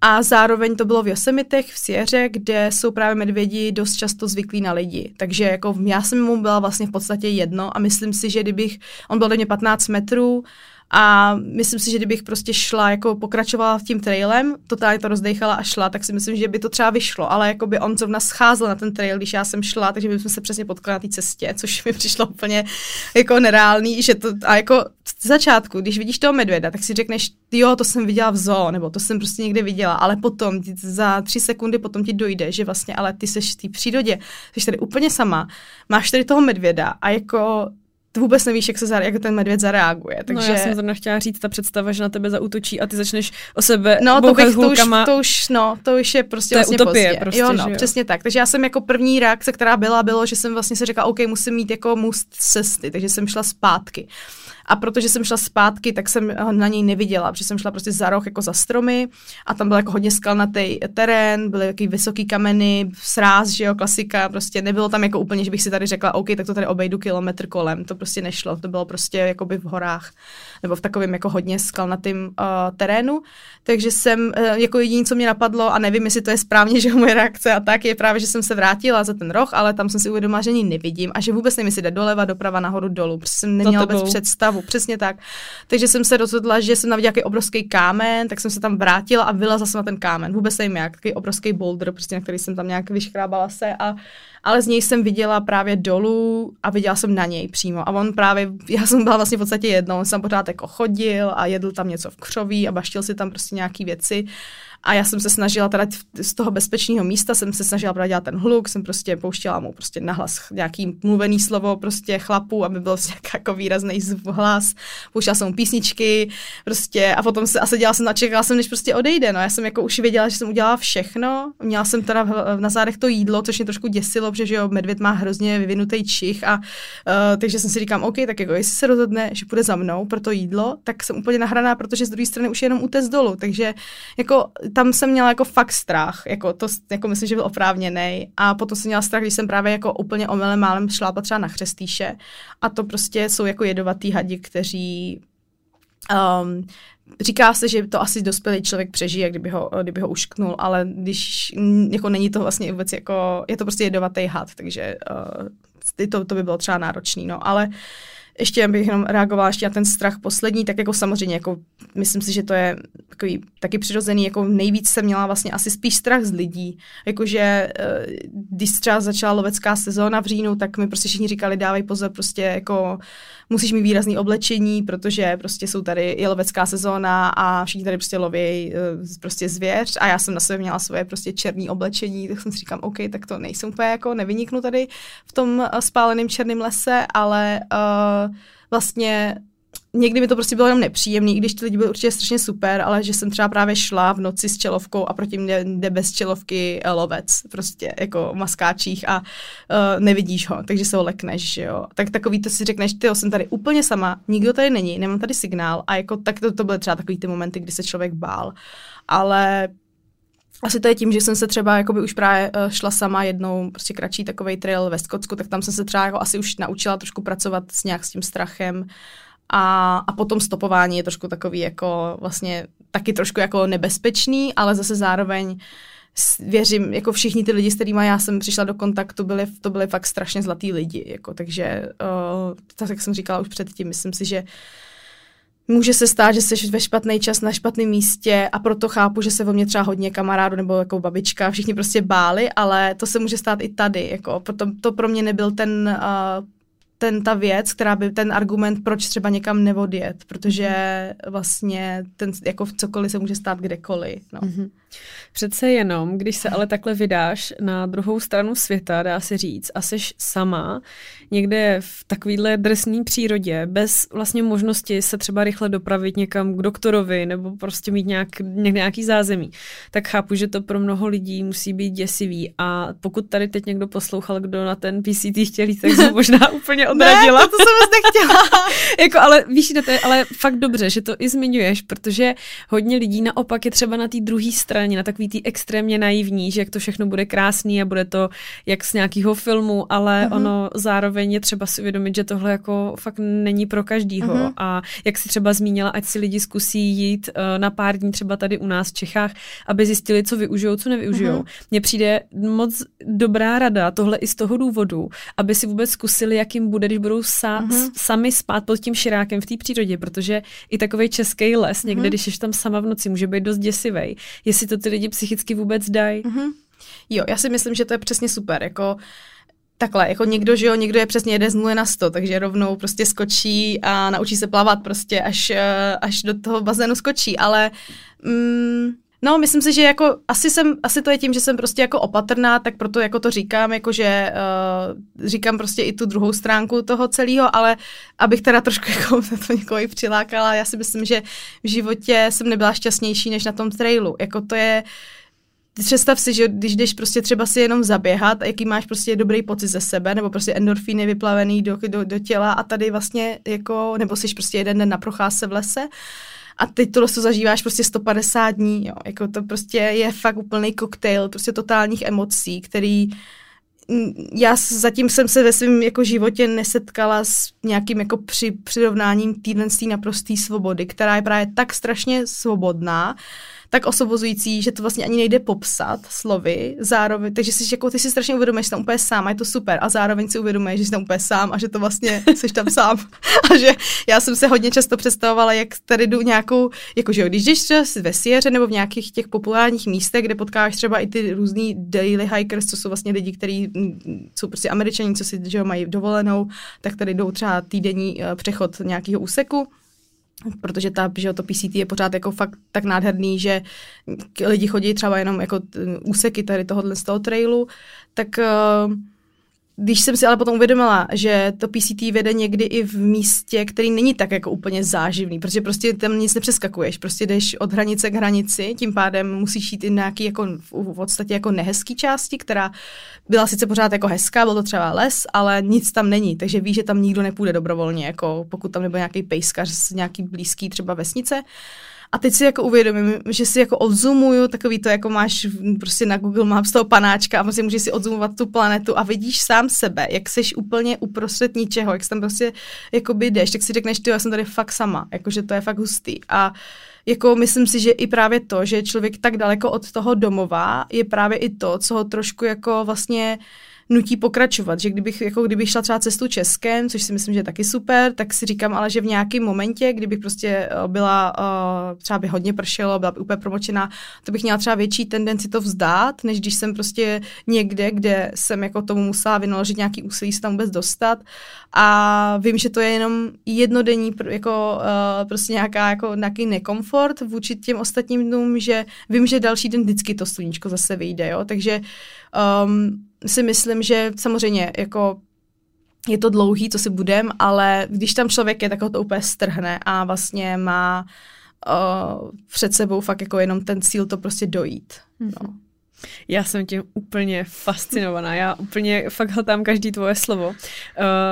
A zároveň to bylo v Yosemitech, v Sierře, kde jsou právě medvědi dost často zvyklí na lidi. Takže jako já jsem mu byla vlastně v podstatě jedno a myslím si, že kdybych, on byl ode mě 15 metrů, a myslím si, že kdybych prostě šla, jako pokračovala v tím trailem, totálně to rozdechala a šla, tak si myslím, že by to třeba vyšlo, ale jako by on zrovna scházel na ten trail, když já jsem šla, takže bychom se přesně potkali na té cestě, což mi přišlo úplně jako nereálný, že to, a jako v začátku, když vidíš toho medvěda, tak si řekneš, jo, to jsem viděla v zoo, nebo to jsem prostě někde viděla, ale potom za tři sekundy potom ti dojde, že vlastně, ale ty seš v té přírodě, jsi tady úplně sama, máš tady toho medvěda. A jako vůbec nevíš, jak, se, jak ten medvěd zareaguje. Takže... No, já jsem zrovna chtěla říct, ta představa, že na tebe zautočí a ty začneš o sebe No, to, bych, to, už, to, už, no, to už je prostě to je vlastně utopie pozdě. Prostě, jo, no, jo? přesně tak. Takže já jsem jako první reakce, která byla, bylo, že jsem vlastně se řekla, OK, musím mít jako must cesty, takže jsem šla zpátky. A protože jsem šla zpátky, tak jsem na něj neviděla, protože jsem šla prostě za roh jako za stromy a tam byl jako hodně skalnatý terén, byly jaký vysoký kameny, sráz, že jo, klasika, prostě nebylo tam jako úplně, že bych si tady řekla, OK, tak to tady obejdu kilometr kolem, to prostě nešlo, to bylo prostě jakoby v horách nebo v takovém jako hodně skalnatým uh, terénu, takže jsem uh, jako jediné, co mě napadlo a nevím, jestli to je správně, že moje reakce a tak je právě, že jsem se vrátila za ten roh, ale tam jsem si uvědomila, že ani nevidím a že vůbec nevím, jestli jde doleva, doprava, nahoru, dolů, protože jsem neměla vůbec představu, přesně tak. Takže jsem se rozhodla, že jsem naviděla nějaký obrovský kámen, tak jsem se tam vrátila a vylezla jsem na ten kámen. Vůbec nevím jak, takový obrovský boulder, prostě na který jsem tam nějak vyškrábala se a ale z něj jsem viděla právě dolů a viděla jsem na něj přímo. A on právě, já jsem byla vlastně v podstatě jednou, on jsem pořád jako chodil a jedl tam něco v křoví a baštil si tam prostě nějaký věci. A já jsem se snažila teda z toho bezpečného místa, jsem se snažila právě dělat ten hluk, jsem prostě pouštěla mu prostě nahlas nějaký mluvený slovo prostě chlapu, aby byl prostě jako výrazný hlas. Pouštěla jsem mu písničky prostě a potom se, a seděla jsem a čekala jsem, než prostě odejde. No já jsem jako už věděla, že jsem udělala všechno. Měla jsem teda na zádech to jídlo, což mě trošku děsilo, protože jo, medvěd má hrozně vyvinutý čich a uh, takže jsem si říkám, OK, tak jako jestli se rozhodne, že půjde za mnou pro to jídlo, tak jsem úplně nahraná, protože z druhé strany už je jenom útes dolů. Takže jako tam jsem měla jako fakt strach, jako to jako myslím, že byl oprávněný. A potom jsem měla strach, když jsem právě jako úplně omylem málem šla třeba na chřestýše. A to prostě jsou jako jedovatý hadi, kteří um, Říká se, že to asi dospělý člověk přežije, kdyby ho, kdyby ho ušknul, ale když jako není to vlastně vůbec jako, je to prostě jedovatý had, takže uh, to, to by bylo třeba náročný, no, ale uh, ještě bych jenom reagovala ještě na ten strach poslední, tak jako samozřejmě, jako myslím si, že to je takový taky přirozený, jako nejvíc jsem měla vlastně asi spíš strach z lidí. Jakože eh, když třeba začala lovecká sezóna v říjnu, tak mi prostě všichni říkali, dávej pozor, prostě jako musíš mít výrazný oblečení, protože prostě jsou tady je lovecká sezóna a všichni tady prostě loví eh, prostě zvěř. A já jsem na sebe měla svoje prostě černé oblečení, tak jsem si říkám, OK, tak to nejsem úplně jako, nevyniknu tady v tom eh, spáleném černém lese, ale uh, vlastně někdy mi to prostě bylo jenom nepříjemný, i když ty lidi byly určitě strašně super, ale že jsem třeba právě šla v noci s čelovkou a proti mě jde bez čelovky lovec, prostě jako maskáčích a uh, nevidíš ho, takže se ho lekneš, že jo. Tak takový to si řekneš, ty jsem tady úplně sama, nikdo tady není, nemám tady signál a jako tak to, to byly třeba takový ty momenty, kdy se člověk bál. Ale asi to je tím, že jsem se třeba jakoby už právě uh, šla sama jednou prostě kratší takový trail ve Skotsku, tak tam jsem se třeba jako asi už naučila trošku pracovat s nějak s tím strachem a, a potom stopování je trošku takový jako vlastně taky trošku jako nebezpečný, ale zase zároveň věřím, jako všichni ty lidi, s kterými já jsem přišla do kontaktu, byli, to byly fakt strašně zlatý lidi, jako, takže uh, tak jak jsem říkala už předtím, myslím si, že může se stát, že jsi ve špatný čas na špatném místě a proto chápu, že se o mě třeba hodně kamarádu nebo jako babička, všichni prostě báli, ale to se může stát i tady. Jako, proto to pro mě nebyl ten, uh, ten ta věc, která by ten argument, proč třeba někam nevodjet, protože vlastně ten, jako cokoliv se může stát kdekoliv. No. Mm-hmm. Přece jenom, když se ale takhle vydáš na druhou stranu světa, dá se říct, a jsi sama někde v takovýhle drsné přírodě, bez vlastně možnosti se třeba rychle dopravit někam k doktorovi nebo prostě mít nějak, nějaký zázemí, tak chápu, že to pro mnoho lidí musí být děsivý. A pokud tady teď někdo poslouchal, kdo na ten PCT chtěl jít, tak se možná úplně odradila. ne, to, to jsem vlastně nechtěla. jako, ale víš, to je ale fakt dobře, že to i zmiňuješ, protože hodně lidí naopak je třeba na té druhé straně, na takový tý extrémně naivní, že jak to všechno bude krásný a bude to jak z nějakého filmu, ale mm-hmm. ono zároveň je třeba si uvědomit, že tohle jako fakt není pro každýho. Mm-hmm. A jak si třeba zmínila, ať si lidi zkusí jít uh, na pár dní třeba tady u nás v Čechách, aby zjistili, co využijou, co nevyužijou. Mm-hmm. Mně přijde moc dobrá rada, tohle i z toho důvodu, aby si vůbec zkusili, jak jim bude, když budou sa- mm-hmm. sami spát pod tím širákem v té přírodě, protože i takový český les, někde, mm-hmm. když jsi tam sama v noci, může být dost děsivý. Jestli to ty lidi psychicky vůbec dají. Mm-hmm. Jo, já si myslím, že to je přesně super. Jako takhle, jako někdo, že jo, někdo je přesně jede z 0 na 100, takže rovnou prostě skočí a naučí se plavat prostě, až, eh, až do toho bazénu skočí, ale mm, No, myslím si, že jako asi jsem, asi to je tím, že jsem prostě jako opatrná, tak proto jako to říkám, jako že uh, říkám prostě i tu druhou stránku toho celého, ale abych teda trošku jako na to někoho i přilákala, já si myslím, že v životě jsem nebyla šťastnější než na tom trailu. Jako to je, představ si, že když jdeš prostě třeba si jenom zaběhat, jaký máš prostě dobrý pocit ze sebe, nebo prostě endorfíny vyplavený do, do, do těla a tady vlastně jako, nebo jsi prostě jeden den na procházce v lese a teď tohle to zažíváš prostě 150 dní, jo. Jako to prostě je fakt úplný koktejl prostě totálních emocí, který já zatím jsem se ve svém jako životě nesetkala s nějakým jako při, přirovnáním týden naprosté svobody, která je právě tak strašně svobodná, tak osobozující, že to vlastně ani nejde popsat slovy, zároveň, takže si jako ty si strašně uvědomuješ, že jsi tam úplně sám a je to super. A zároveň si uvědomuješ, že jsi tam úplně sám a že to vlastně jsi tam sám. A že já jsem se hodně často představovala, jak tady jdu nějakou, jakože když jdeš ve Sierře nebo v nějakých těch populárních místech, kde potkáš třeba i ty různý daily hikers, co jsou vlastně lidi, kteří jsou prostě američani, co si že mají dovolenou, tak tady jdou třeba týdenní eh, přechod nějakého úseku protože ta, že to PCT je pořád jako fakt tak nádherný, že lidi chodí třeba jenom jako úseky tady tohohle z toho trailu, tak uh, když jsem si ale potom uvědomila, že to PCT vede někdy i v místě, který není tak jako úplně záživný, protože prostě tam nic nepřeskakuješ, prostě jdeš od hranice k hranici, tím pádem musíš jít i nějaký jako v podstatě jako nehezký části, která byla sice pořád jako hezká, byl to třeba les, ale nic tam není, takže víš, že tam nikdo nepůjde dobrovolně, jako pokud tam nebude nějaký pejskař z nějaký blízký třeba vesnice. A teď si jako uvědomím, že si jako odzumuju, takový to jako máš prostě na Google Maps toho panáčka a prostě můžeš si odzumovat tu planetu a vidíš sám sebe, jak jsi úplně uprostřed ničeho, jak tam prostě jako jdeš, tak si řekneš, ty já jsem tady fakt sama, jakože to je fakt hustý. A jako myslím si, že i právě to, že člověk tak daleko od toho domova, je právě i to, co ho trošku jako vlastně uh, nutí pokračovat, že kdybych, jako kdybych šla třeba cestu Českem, což si myslím, že je taky super, tak si říkám ale, že v nějakém momentě, kdybych prostě eh, byla, uh, třeba by hodně pršelo, byla by úplně promočená, to bych měla třeba větší tendenci to vzdát, než když jsem prostě někde, kde jsem jako tomu musela vynaložit nějaký úsilí se tam vůbec dostat. A vím, že to je jenom jednodenní jako uh, prostě nějaká jako nějaký nekomfort vůči těm ostatním dnům, že vím, že další den vždycky to sluníčko zase vyjde, jo, takže um, si myslím, že samozřejmě jako je to dlouhý, co si budem, ale když tam člověk je, tak ho to úplně strhne a vlastně má uh, před sebou fakt jako jenom ten cíl to prostě dojít. Mm-hmm. No. Já jsem tím úplně fascinovaná. Já úplně fakt hltám každý tvoje slovo. Uh,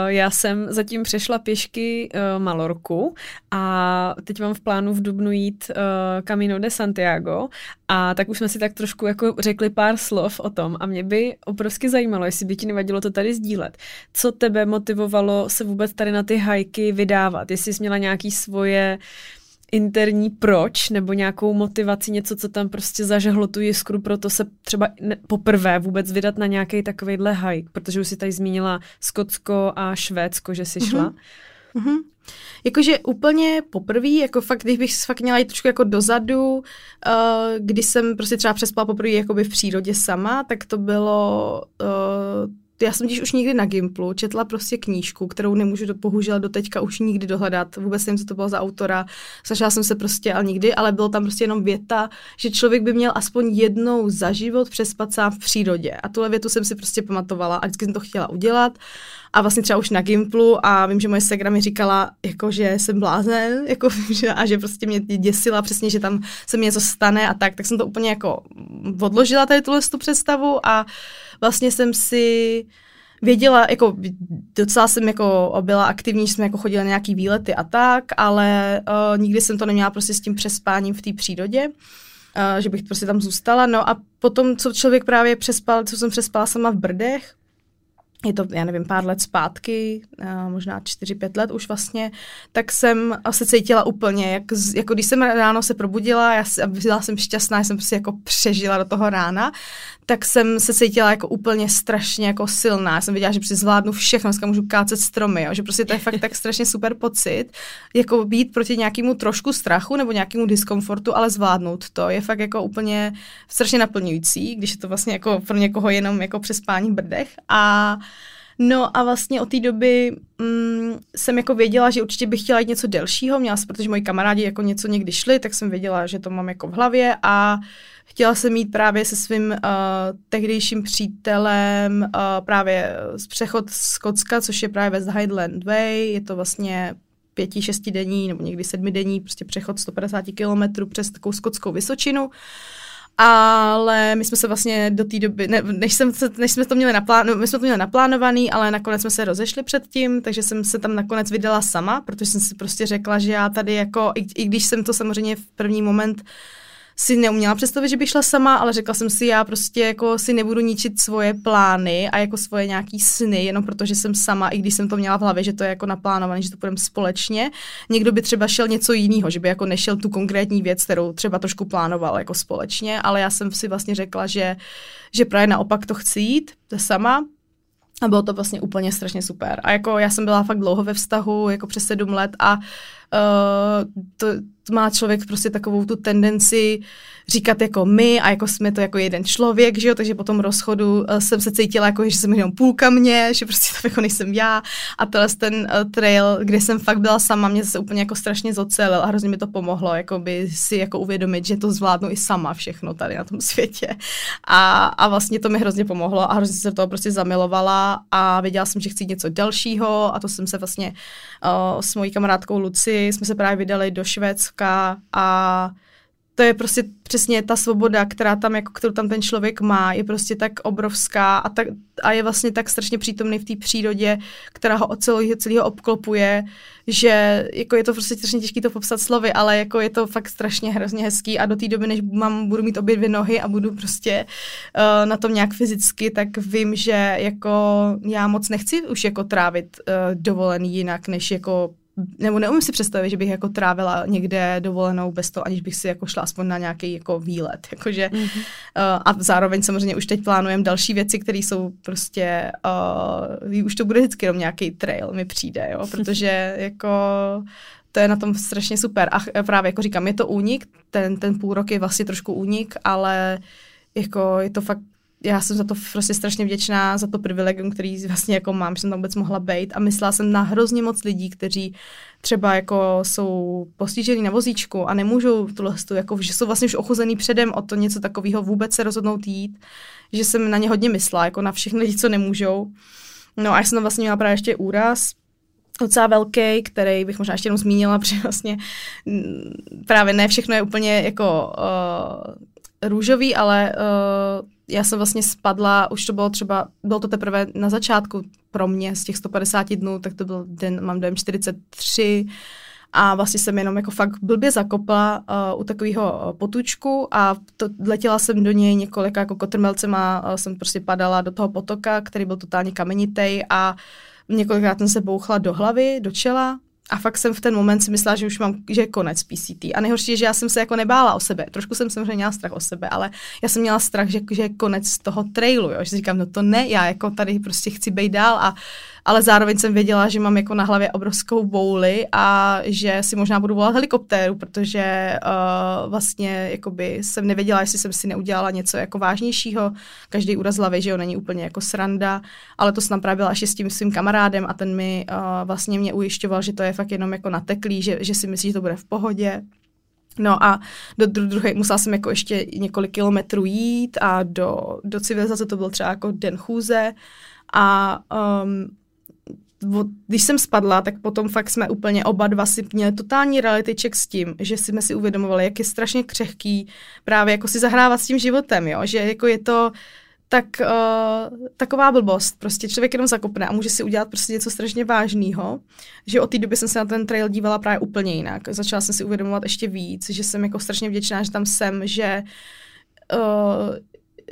já jsem zatím přešla pěšky uh, Malorku a teď mám v plánu v Dubnu jít uh, Camino de Santiago a tak už jsme si tak trošku jako řekli pár slov o tom a mě by obrovsky zajímalo, jestli by ti nevadilo to tady sdílet. Co tebe motivovalo se vůbec tady na ty hajky vydávat? Jestli jsi měla nějaký svoje interní proč nebo nějakou motivaci, něco, co tam prostě zažehlo tu jiskru, proto se třeba ne, poprvé vůbec vydat na nějaký takovýhle hike, protože už si tady zmínila Skotsko a Švédsko, že jsi šla. Mm-hmm. Mm-hmm. Jakože úplně poprvé, jako fakt, když bych fakt měla jít trošku jako dozadu, uh, kdy jsem prostě třeba přespala poprvé jakoby v přírodě sama, tak to bylo uh, já jsem když už nikdy na Gimplu četla prostě knížku, kterou nemůžu do, bohužel do teďka už nikdy dohledat. Vůbec nevím, co to bylo za autora. Snažila jsem se prostě, ale nikdy, ale bylo tam prostě jenom věta, že člověk by měl aspoň jednou za život přespat sám v přírodě. A tuhle větu jsem si prostě pamatovala a vždycky jsem to chtěla udělat. A vlastně třeba už na Gimplu a vím, že moje segra mi říkala, jako, že jsem blázen jako, že, a že prostě mě děsila přesně, že tam se mi něco stane a tak, tak jsem to úplně jako odložila tady tuhle tu představu a vlastně jsem si věděla, jako docela jsem jako byla aktivní, že jsme jako chodili na nějaký výlety a tak, ale uh, nikdy jsem to neměla prostě s tím přespáním v té přírodě. Uh, že bych prostě tam zůstala. No a potom, co člověk právě přespal, co jsem přespala sama v Brdech, je to, já nevím, pár let zpátky, možná 4-5 let už vlastně, tak jsem se cítila úplně, jak, jako když jsem ráno se probudila, já byla jsem šťastná, jsem si jako přežila do toho rána, tak jsem se cítila jako úplně strašně jako silná. Já jsem věděla, že prostě zvládnu všechno, dneska můžu kácet stromy, jo? že prostě to je fakt tak strašně super pocit, jako být proti nějakému trošku strachu nebo nějakému diskomfortu, ale zvládnout to je fakt jako úplně strašně naplňující, když je to vlastně jako pro někoho jenom jako přespání brdech a No a vlastně od té doby mm, jsem jako věděla, že určitě bych chtěla jít něco delšího, měla protože moji kamarádi jako něco někdy šli, tak jsem věděla, že to mám jako v hlavě. A chtěla jsem mít právě se svým uh, tehdejším přítelem uh, právě z přechod z Kocka, což je právě West Highland Way, je to vlastně pěti, šestidenní nebo někdy sedmidenní prostě přechod 150 kilometrů přes takovou skotskou Vysočinu. Ale my jsme se vlastně do té doby, ne, než, jsem, než jsme to měli naplánovaný, my jsme to měli naplánovaný, ale nakonec jsme se rozešli předtím, takže jsem se tam nakonec vydala sama, protože jsem si prostě řekla, že já tady jako, i, i když jsem to samozřejmě v první moment uh, si neuměla představit, že bych šla sama, ale řekla jsem si, já prostě jako si nebudu ničit svoje plány a jako svoje nějaký sny, jenom protože jsem sama, i když jsem to měla v hlavě, že to je jako naplánované, že to budeme společně. Někdo by třeba šel něco jiného, že by jako nešel tu konkrétní věc, kterou třeba trošku plánoval jako společně, ale já jsem si vlastně řekla, že, že právě naopak to chci jít to sama, a bylo to vlastně úplně strašně super. A jako já jsem byla fakt dlouho ve vztahu, jako přes sedm let a uh, to, má člověk prostě takovou tu tendenci říkat jako my a jako jsme to jako jeden člověk, že jo, takže po tom rozchodu uh, jsem se cítila jako, že jsem jenom půlka mě, že prostě to jako nejsem já. A tohle ten uh, trail, kde jsem fakt byla sama, mě se úplně jako strašně zocelil a hrozně mi to pomohlo, jako by si jako uvědomit, že to zvládnu i sama všechno tady na tom světě. A, a vlastně to mi hrozně pomohlo a hrozně se toho prostě zamilovala a věděla jsem, že chci něco dalšího a to jsem se vlastně uh, s mojí kamarádkou Luci jsme se právě vydali do Švédska a to je prostě přesně ta svoboda, která tam, jako, kterou tam ten člověk má, je prostě tak obrovská a, tak, a je vlastně tak strašně přítomný v té přírodě, která ho od celého, celého obklopuje, že jako je to prostě strašně těžké to popsat slovy, ale jako je to fakt strašně hrozně hezký a do té doby, než mám, budu mít obě dvě nohy a budu prostě uh, na tom nějak fyzicky, tak vím, že jako já moc nechci už jako trávit uh, dovolený jinak, než jako nebo neumím si představit, že bych jako trávila někde dovolenou bez toho, aniž bych si jako šla aspoň na nějaký jako výlet. Jakože, mm-hmm. uh, a zároveň samozřejmě už teď plánujeme další věci, které jsou prostě, uh, už to bude vždycky jenom nějaký trail mi přijde, jo, protože jako to je na tom strašně super. A právě jako říkám, je to únik, ten, ten půl rok je vlastně trošku únik, ale jako je to fakt já jsem za to prostě strašně vděčná, za to privilegium, který vlastně jako mám, že jsem tam vůbec mohla být a myslela jsem na hrozně moc lidí, kteří třeba jako jsou postižení na vozíčku a nemůžou tuhle jako, že jsou vlastně už ochuzený předem o to něco takového vůbec se rozhodnout jít, že jsem na ně hodně myslela, jako na všechny lidi, co nemůžou. No a já jsem tam vlastně měla právě ještě úraz, docela velký, který bych možná ještě jenom zmínila, protože vlastně právě ne všechno je úplně jako uh, růžový, ale uh, já jsem vlastně spadla, už to bylo třeba, bylo to teprve na začátku pro mě z těch 150 dnů, tak to byl den, mám dojem 43 a vlastně jsem jenom jako fakt blbě zakopla uh, u takového uh, potučku a to, letěla jsem do něj několika jako kotrmelcem a uh, jsem prostě padala do toho potoka, který byl totálně kamenitý a několikrát jsem se bouchla do hlavy, do čela a fakt jsem v ten moment si myslela, že už mám, že je konec PCT. A nejhorší je, že já jsem se jako nebála o sebe. Trošku jsem samozřejmě měla strach o sebe, ale já jsem měla strach, že, že je konec toho trailu, jo. Že říkám, no to ne, já jako tady prostě chci být dál a ale zároveň jsem věděla, že mám jako na hlavě obrovskou bouli a že si možná budu volat helikoptéru, protože uh, vlastně jakoby jsem nevěděla, jestli jsem si neudělala něco jako vážnějšího. Každý úraz hlavy, že jo, není úplně jako sranda, ale to jsem byla ještě s tím svým kamarádem a ten mi uh, vlastně mě ujišťoval, že to je fakt jenom jako nateklý, že, že si myslí, že to bude v pohodě. No a do druhé musela jsem jako ještě několik kilometrů jít a do, do civilizace to byl třeba jako den chůze a um, když jsem spadla, tak potom fakt jsme úplně oba dva si měli totální reality check s tím, že jsme si uvědomovali, jak je strašně křehký právě jako si zahrávat s tím životem, jo? že jako je to tak uh, taková blbost. Prostě člověk jenom zakopne a může si udělat prostě něco strašně vážného, že od té doby jsem se na ten trail dívala právě úplně jinak. Začala jsem si uvědomovat ještě víc, že jsem jako strašně vděčná, že tam jsem, že uh,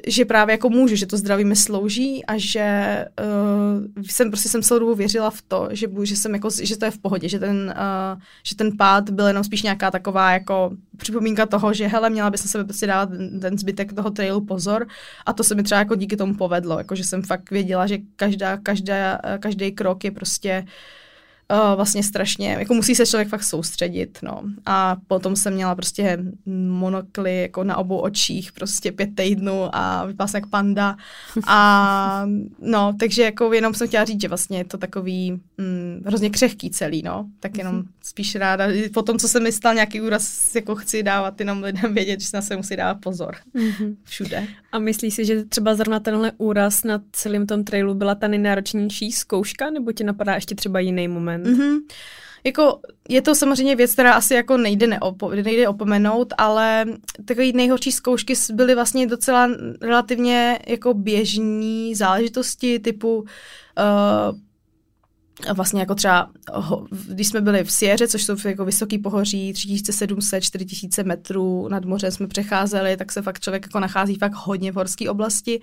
že právě jako můžu, že to zdraví mi slouží a že uh, jsem prostě jsem celou dobu věřila v to, že, že, jsem jako, že to je v pohodě, že ten, uh, že ten pád byl jenom spíš nějaká taková jako připomínka toho, že hele, měla by se sebe prostě dávat ten zbytek toho trailu pozor. A to se mi třeba jako díky tomu povedlo, jako že jsem fakt věděla, že každá, každá, každý krok je prostě uh, uh, vlastně strašně, jako musí se člověk fakt soustředit, no. A potom jsem měla prostě monokly jako na obou očích, prostě pět týdnů a vypadala jsem jak panda. A no, takže jako jenom jsem chtěla říct, že vlastně je to takový mm, hrozně křehký celý, no. Tak jenom mm-hmm. spíš ráda, po tom, co se mi stal nějaký úraz, jako chci dávat jenom lidem vědět, že se na se musí dávat pozor. Mm-hmm. Všude. A myslíš si, že třeba zrovna tenhle úraz na celém tom trailu byla ta nejnáročnější zkouška, nebo ti napadá ještě třeba jiný moment? Mm-hmm. Jako je to samozřejmě věc, která asi jako nejde, neopo, nejde opomenout, ale takové nejhorší zkoušky byly vlastně docela relativně jako běžní záležitosti typu uh, vlastně jako třeba, když jsme byli v Sierře, což jsou jako vysoký pohoří, 3700, 4000 metrů nad mořem jsme přecházeli, tak se fakt člověk jako nachází fakt hodně v horské oblasti.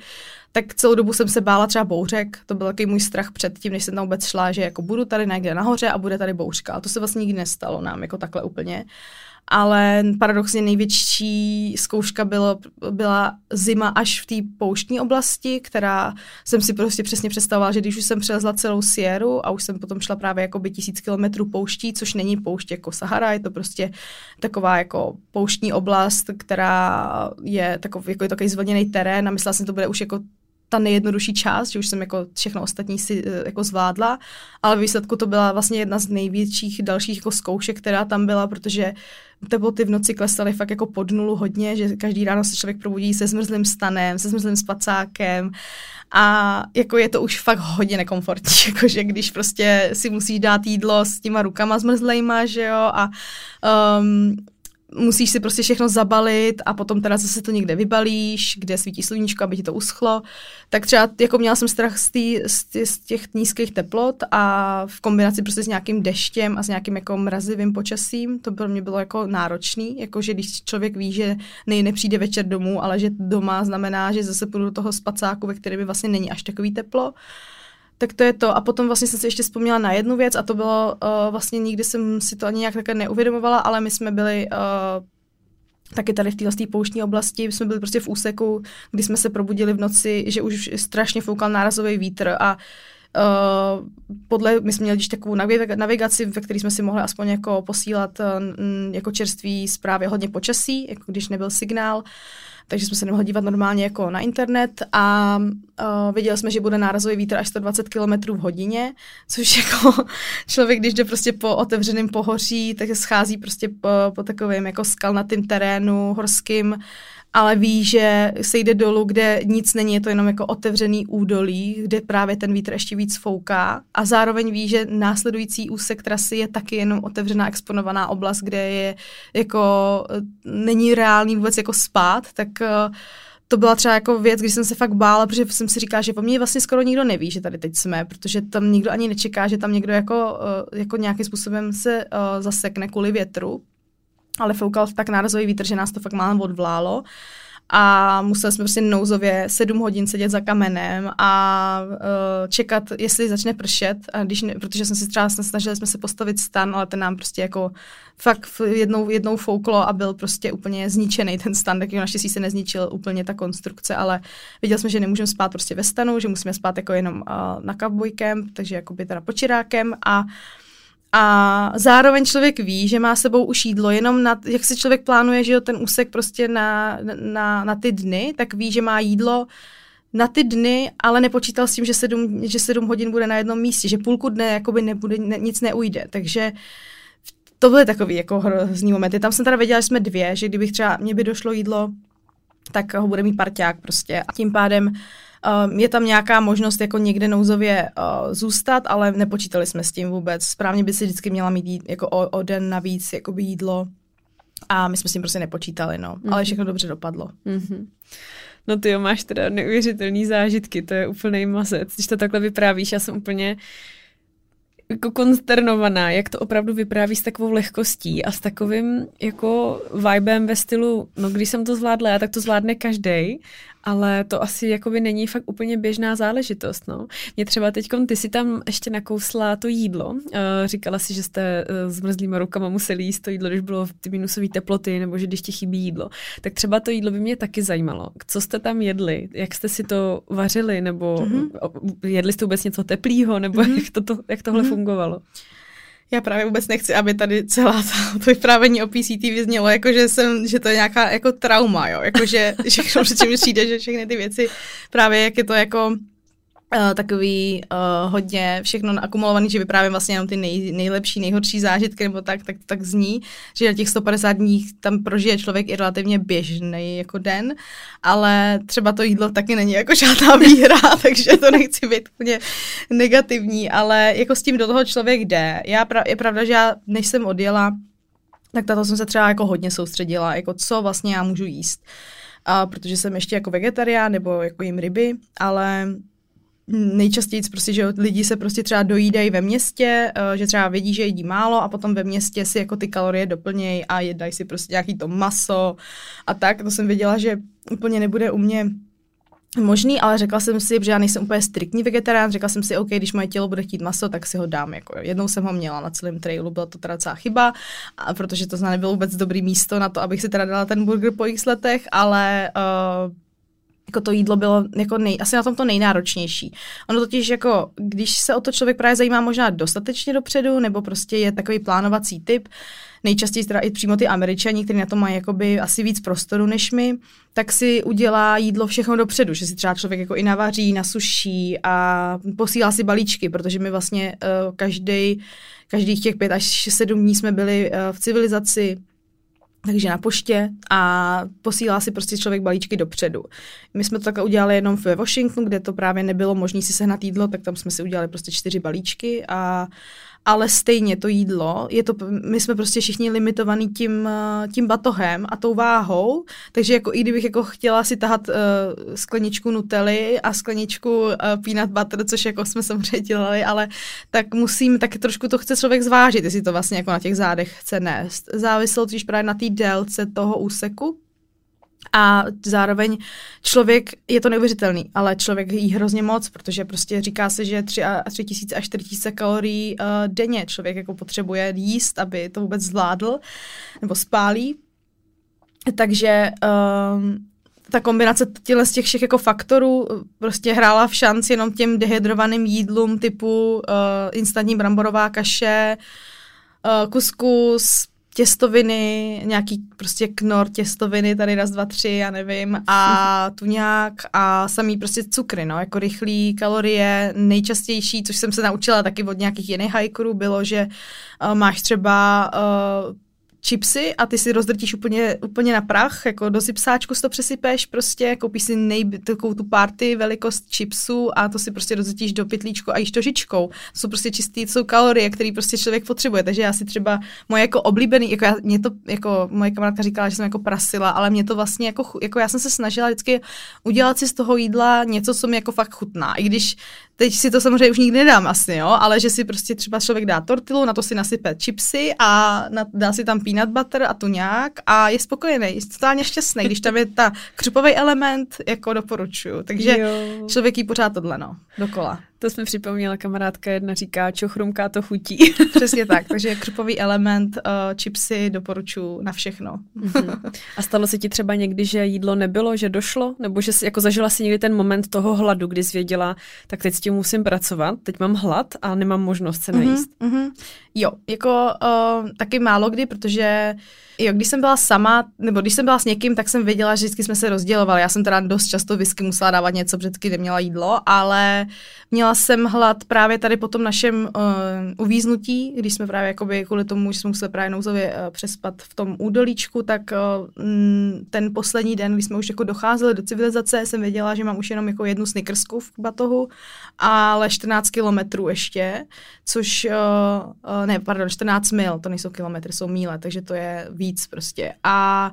Tak celou dobu jsem se bála třeba bouřek, to byl takový můj strach před tím, než jsem tam vůbec šla, že jako budu tady někde nahoře a bude tady bouřka. A to se vlastně nikdy nestalo nám jako takhle úplně ale paradoxně největší zkouška bylo, byla zima až v té pouštní oblasti, která jsem si prostě přesně představovala, že když už jsem přelezla celou Sieru a už jsem potom šla právě jako by tisíc kilometrů pouští, což není poušť jako Sahara, je to prostě taková jako pouštní oblast, která je takový, jako je takový zvlněný terén a myslela jsem, že to bude už jako ta nejjednodušší část, že už jsem jako všechno ostatní si eh, jako zvládla, ale výsledku to byla vlastně jedna z největších dalších jako zkoušek, která tam byla, protože teploty v noci klesaly fakt jako pod nulu hodně, že každý ráno se člověk probudí se zmrzlým stanem, se zmrzlým spacákem a jako je to už fakt hodně nekomfortní, jakože když prostě si musíš dát jídlo s těma rukama zmrzlejma, že jo, a um, musíš si prostě všechno zabalit a potom teda zase to někde vybalíš, kde svítí sluníčko, aby ti to uschlo. Tak třeba jako měla jsem strach z, tý, z, tý, z těch nízkých teplot a v kombinaci prostě s nějakým deštěm a s nějakým jako mrazivým počasím, to pro mě bylo jako náročný, jako že když člověk ví, že nej nepřijde večer domů, ale že doma znamená, že zase půjdu do toho spacáku, ve kterém by vlastně není až takový teplo, tak to je to. A potom vlastně jsem si ještě vzpomněla na jednu věc a to bylo, uh, vlastně nikdy jsem si to ani nějak také neuvědomovala, ale my jsme byli uh, taky tady v téhle pouštní oblasti, my jsme byli prostě v úseku, kdy jsme se probudili v noci, že už strašně foukal nárazový vítr a Uh, podle, my jsme měli když takovou navigaci, ve které jsme si mohli aspoň jako posílat uh, jako čerství zprávy hodně počasí, jako když nebyl signál. Uh, takže jsme se nemohli dívat normálně jako na internet a uh, viděli jsme, že bude nárazový vítr až 120 km v hodině, což jako člověk, když jde prostě po otevřeném pohoří, tak schází prostě po, po takovém jako skalnatým terénu horským ale ví, že se jde dolů, kde nic není, je to jenom jako otevřený údolí, kde právě ten vítr ještě víc fouká. A zároveň ví, že následující úsek trasy je taky jenom otevřená exponovaná oblast, kde je jako není reálný vůbec jako spát, tak uh, to byla třeba jako věc, když jsem se fakt bála, protože jsem si říkala, že po mně vlastně skoro nikdo neví, že tady teď jsme, protože tam nikdo ani nečeká, že tam někdo jako, uh, jako nějakým způsobem se zasekne kvůli větru ale foukal tak nárazový vítr, že nás to fakt málem odvlálo. a museli jsme prostě nouzově sedm hodin sedět za kamenem a uh, čekat, jestli začne pršet, a když ne, protože jsme si třeba snažili jsme se postavit stan, ale ten nám prostě jako fakt jednou, jednou fouklo a byl prostě úplně zničený ten stan, tak naštěstí se nezničil úplně ta konstrukce, ale viděli jsme, že nemůžeme spát prostě ve stanu, že musíme spát jako jenom uh, na cowboykem, takže jako by teda počirákem a a zároveň člověk ví, že má sebou už jídlo, jenom na, jak si člověk plánuje, že jo, ten úsek prostě na, na, na ty dny, tak ví, že má jídlo na ty dny, ale nepočítal s tím, že sedm, že sedm hodin bude na jednom místě, že půlku dne jakoby nebude, ne, nic neujde, takže to byly takový jako hrozný momenty. Tam jsem teda věděla, že jsme dvě, že kdybych třeba, mě by došlo jídlo, tak ho bude mít parťák prostě a tím pádem je tam nějaká možnost jako někde nouzově uh, zůstat, ale nepočítali jsme s tím vůbec. Správně by si vždycky měla mít jít, jako o, o den navíc jakoby jídlo a my jsme s tím prostě nepočítali, no. Mm-hmm. Ale všechno dobře dopadlo. Mm-hmm. No ty jo, máš teda neuvěřitelný zážitky, to je úplný mazec. Když to takhle vyprávíš, já jsem úplně jako konsternovaná, jak to opravdu vypráví s takovou lehkostí a s takovým jako vibem ve stylu, no když jsem to zvládla, tak to zvládne každý ale to asi jakoby není fakt úplně běžná záležitost, no. Mě třeba teď, ty si tam ještě nakousla to jídlo, uh, říkala si, že jste uh, s mrzlýma rukama museli jíst to jídlo, když bylo v ty minusové teploty, nebo že když ti chybí jídlo. Tak třeba to jídlo by mě taky zajímalo. Co jste tam jedli? Jak jste si to vařili? Nebo mm-hmm. jedli jste vůbec něco teplého? Nebo mm-hmm. jak, to, to, jak tohle mm-hmm. fungovalo? Já právě vůbec nechci, aby tady celá ta, to vyprávění o PCT vyznělo, jako že, jsem, že to je nějaká jako trauma, jo? Jako, že všechno, čím přijde, že všechny ty věci, právě jak je to jako Uh, takový uh, hodně všechno akumulovaný, že vyprávím vlastně jenom ty nej, nejlepší, nejhorší zážitky, nebo tak, tak, tak zní, že na těch 150 dní tam prožije člověk i relativně běžný jako den, ale třeba to jídlo taky není jako žádná výhra, takže to nechci být úplně negativní, ale jako s tím do toho člověk jde. Já, je pravda, že já, než jsem odjela, tak tato jsem se třeba jako hodně soustředila, jako co vlastně já můžu jíst. A protože jsem ještě jako vegetarián nebo jako jim ryby, ale nejčastěji prostě, že lidi se prostě třeba dojídají ve městě, eh, že třeba vědí, že jedí málo a potom ve městě si jako ty kalorie doplnějí a jedají si prostě nějaký to maso a tak. To jsem věděla, že úplně nebude u mě možný, ale řekla jsem si, že já nejsem úplně striktní vegetarián, řekla jsem si, OK, když moje tělo bude chtít maso, tak si ho dám. Jako, jednou jsem ho měla na celém trailu, byla to teda celá chyba, a protože to nebylo vůbec dobrý místo na to, abych si teda dala ten burger po x letech, ale uh, jako to jídlo bylo jako nej, asi na tom to nejnáročnější. Ono totiž jako, když se o to člověk právě zajímá možná dostatečně dopředu, nebo prostě je takový plánovací typ, nejčastěji teda i přímo ty američani, kteří na to mají jakoby asi víc prostoru než my, tak si udělá jídlo všechno dopředu, že si třeba člověk jako i navaří, nasuší a posílá si balíčky, protože my vlastně uh, každý každých těch pět až sedm dní jsme byli uh, v civilizaci, takže na poště a posílá si prostě člověk balíčky dopředu. My jsme to takhle udělali jenom ve Washingtonu, kde to právě nebylo možné si sehnat jídlo, tak tam jsme si udělali prostě čtyři balíčky a ale stejně to jídlo, je to, my jsme prostě všichni limitovaný tím, eh, tím batohem a tou váhou, takže jako i kdybych jako chtěla si tahat uh, skleničku Nutelly a skleničku uh, peanut butter, což jako jsme samozřejmě dělali, ale tak musím, tak trošku to chce člověk zvážit, jestli to vlastně jako na těch zádech chce nést. Záviselo totiž právě na té délce toho úseku, a zároveň člověk, je to neuvěřitelný, ale člověk jí hrozně moc, protože prostě říká se, že 3, a 3 tisíce až 4 tisíce kalorií uh, denně člověk jako potřebuje jíst, aby to vůbec zvládl, nebo spálí. Takže um, ta kombinace těle z těch všech jako faktorů prostě hrála v šanci jenom těm dehydrovaným jídlům typu uh, instantní bramborová kaše, uh, kuskus, těstoviny, nějaký prostě knor těstoviny, tady raz, dva, tři, já nevím, a tuňák a samý prostě cukry, no, jako rychlý kalorie, nejčastější, což jsem se naučila taky od nějakých jiných hajkurů, bylo, že uh, máš třeba uh, chipsy a ty si rozdrtíš úplně, úplně na prach, jako do zipsáčku si to přesypeš prostě, koupíš si nej, takovou tu party velikost chipsů a to si prostě rozdrtíš do pytlíčku a jíš to žičkou. To jsou prostě čistý, jsou kalorie, které prostě člověk potřebuje, takže já si třeba moje jako oblíbený, jako já, mě to, jako moje kamarádka říkala, že jsem jako prasila, ale mě to vlastně jako, jako já jsem se snažila vždycky udělat si z toho jídla něco, co mi jako fakt chutná. I když teď si to samozřejmě už nikdy nedám asi, jo, ale že si prostě třeba člověk dá tortilu, na to si nasype chipsy a na, dá si tam peanut butter a tu nějak a je spokojený, je totálně šťastný, když tam je ta křupový element, jako doporučuju. Takže jo. člověk jí pořád tohle, no, dokola. To jsme připomněla, kamarádka jedna říká, čo chrumká, to chutí. Přesně tak, takže křupový element, uh, chipsy doporučuji na všechno. Uh-huh. A stalo se ti třeba někdy, že jídlo nebylo, že došlo? Nebo že jsi jako zažila si někdy ten moment toho hladu, kdy jsi věděla, tak teď s tím musím pracovat, teď mám hlad a nemám možnost se najíst? Uh-huh, uh-huh. Jo, jako uh, taky málo kdy, protože jo, když jsem byla sama, nebo když jsem byla s někým, tak jsem věděla, že vždycky jsme se rozdělovali. Já jsem teda dost často whisky musela dávat něco, protože neměla jídlo, ale měla jsem hlad právě tady po tom našem uh, uvíznutí, když jsme právě jakoby kvůli tomu, že jsme museli právě nouzově uh, přespat v tom údolíčku, tak uh, ten poslední den, když jsme už jako docházeli do civilizace, jsem věděla, že mám už jenom jako jednu snickersku v batohu, ale 14 kilometrů ještě, což, uh, ne, pardon, 14 mil, to nejsou kilometry, jsou míle, takže to je víc prostě. A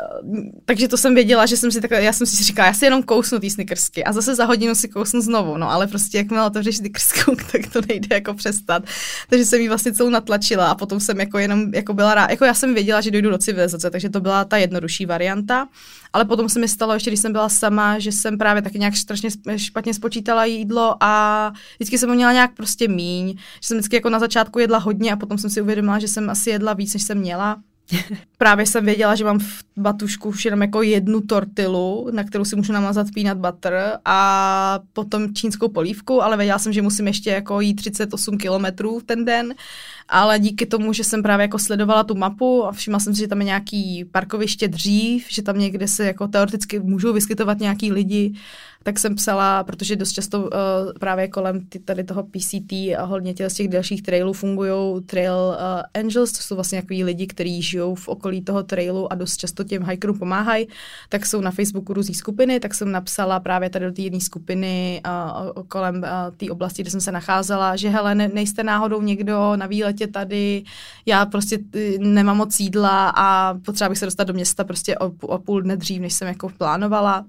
eh, takže to jsem věděla, že jsem si takhle, já jsem si říkala, já si jenom kousnu ty snickersky a zase za hodinu si kousnu znovu, no ale prostě jakmile otevřeš snickersku, tak to nejde jako přestat. Takže jsem ji vlastně celou natlačila a potom jsem jako jenom jako byla ráda, jako já jsem věděla, že dojdu do civilizace, takže to byla ta jednodušší varianta, ale potom se mi stalo ještě, když jsem byla sama, že jsem právě taky nějak strašně špatně spočítala jídlo a vždycky jsem ho měla nějak prostě míň, že jsem vždycky jako na začátku jedla hodně a potom jsem si uvědomila, že jsem asi jedla víc, než jsem měla Právě jsem věděla, že mám v batušku už jenom jako jednu tortilu, na kterou si můžu namazat peanut butter a potom čínskou polívku, ale věděla jsem, že musím ještě jako jít 38 kilometrů ten den, ale díky tomu, že jsem právě jako sledovala tu mapu a všimla jsem si, že tam je nějaký parkoviště dřív, že tam někde se jako teoreticky můžou vyskytovat nějaký lidi, tak jsem psala, protože dost často uh, právě kolem ty, tady toho PCT a hodně těch z těch dalších trailů fungují trail uh, angels, to jsou vlastně takový lidi, kteří žijou v okolí toho trailu a dost často těm hikerům pomáhají, tak jsou na Facebooku různý skupiny, tak jsem napsala právě tady do té jedné skupiny uh, kolem uh, té oblasti, kde jsem se nacházela, že hele, ne, nejste náhodou někdo na výletě tady, já prostě nemám moc jídla a potřeba bych se dostat do města prostě o, o půl dne dřív, než jsem jako plánovala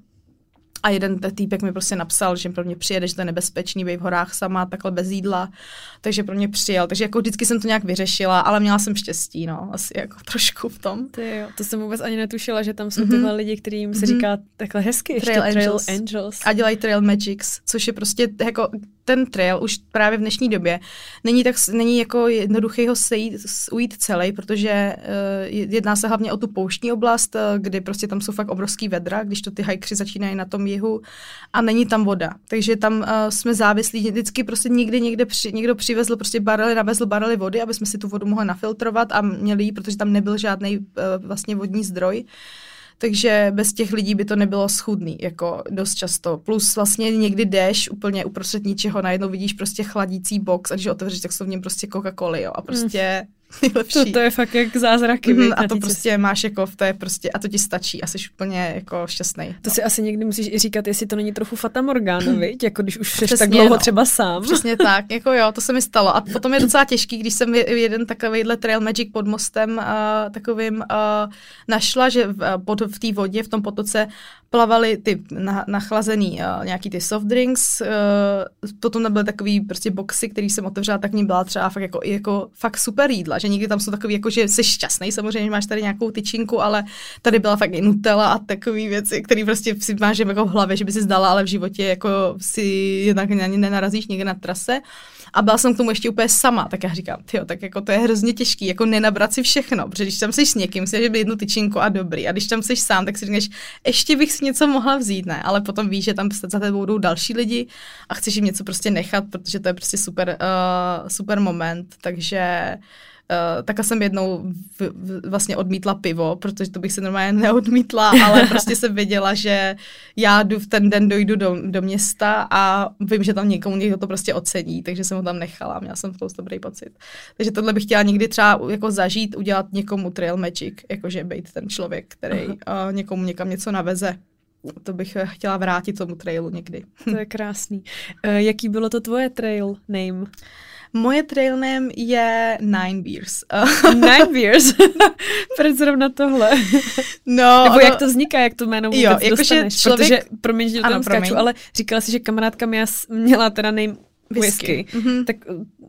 a jeden týpek mi prostě napsal, že pro mě přijede, že to je nebezpečný být v horách sama, takhle bez jídla, takže pro mě přijel. Takže jako vždycky jsem to nějak vyřešila, ale měla jsem štěstí, no, asi jako trošku v tom. Ty jo, to jsem vůbec ani netušila, že tam jsou mm-hmm. tyhle lidi, kterým se mm-hmm. říká takhle hezky, trail, ještě angels. trail angels. A dělají trail magics, což je prostě jako ten trail už právě v dnešní době není tak není jako jednoduchý ho sejít, ujít celý, protože uh, jedná se hlavně o tu pouštní oblast, uh, kdy prostě tam jsou fakt obrovský vedra, když to ty hikři začínají na tom jihu a není tam voda. Takže tam uh, jsme závislí, vždycky prostě někdy někde při, někdo přivezl prostě barely, navezl barely vody, aby jsme si tu vodu mohli nafiltrovat a měli ji, protože tam nebyl žádný uh, vlastně vodní zdroj. Uh, takže bez těch lidí by to nebylo schudný, jako dost často. Plus vlastně někdy jdeš úplně uprostřed ničeho, najednou vidíš prostě chladící box a když otevřeš, tak jsou v něm prostě Coca-Coly, jo, a prostě mm nejlepší. To, to je fakt jak zázraky. Mm, a to prostě cestě. máš jako, to je prostě, a to ti stačí a jsi úplně jako šťastný. To no. si asi někdy musíš i říkat, jestli to není trochu Fata Morgana, viď? Jako když už jsi tak dlouho no. třeba sám. Přesně tak, jako jo, to se mi stalo. A potom je docela těžký, když jsem jeden takovýhle Trail Magic pod mostem uh, takovým uh, našla, že v, pod, v té vodě, v tom potoce plavaly ty na, nachlazený uh, nějaký ty soft drinks, uh, potom nebyly takový prostě boxy, který jsem otevřela, tak mě byla třeba fakt jako, jako fakt super jídla, že někdy tam jsou takový, jako že jsi šťastný, samozřejmě máš tady nějakou tyčinku, ale tady byla fakt i Nutella a takové věci, které prostě si máš jako v hlavě, že by si zdala, ale v životě jako si jednak ani nenarazíš někde na trase. A byla jsem k tomu ještě úplně sama, tak já říkám, jo, tak jako to je hrozně těžký, jako nenabrat si všechno, protože když tam jsi s někým, si že by jednu tyčinku a dobrý. A když tam jsi sám, tak si říkáš, ještě bych si něco mohla vzít, ne? Ale potom víš, že tam za tebou budou další lidi a chceš jim něco prostě nechat, protože to je prostě super, uh, super moment. Takže Uh, tak jsem jednou v, v, vlastně odmítla pivo, protože to bych se normálně neodmítla, ale prostě jsem věděla, že já jdu v ten den dojdu do, do města a vím, že tam někomu někdo to prostě ocení, takže jsem ho tam nechala, měla jsem spoustu dobrý pocit. Takže tohle bych chtěla někdy třeba jako zažít, udělat někomu trail magic, jakože být ten člověk, který uh, někomu někam něco naveze. To bych chtěla vrátit tomu trailu někdy. To je krásný. Uh, jaký bylo to tvoje trail name? Moje trail name je Nine Beers. Nine Beers? Proč zrovna tohle? No, Nebo jak to vzniká, jak to jméno vůbec Jo, jakože dostaneš? člověk- Protože, promiň, že do Ano, skáču, ale říkala si, že kamarádka mi měla teda name Whisky. whisky. Mhm. Tak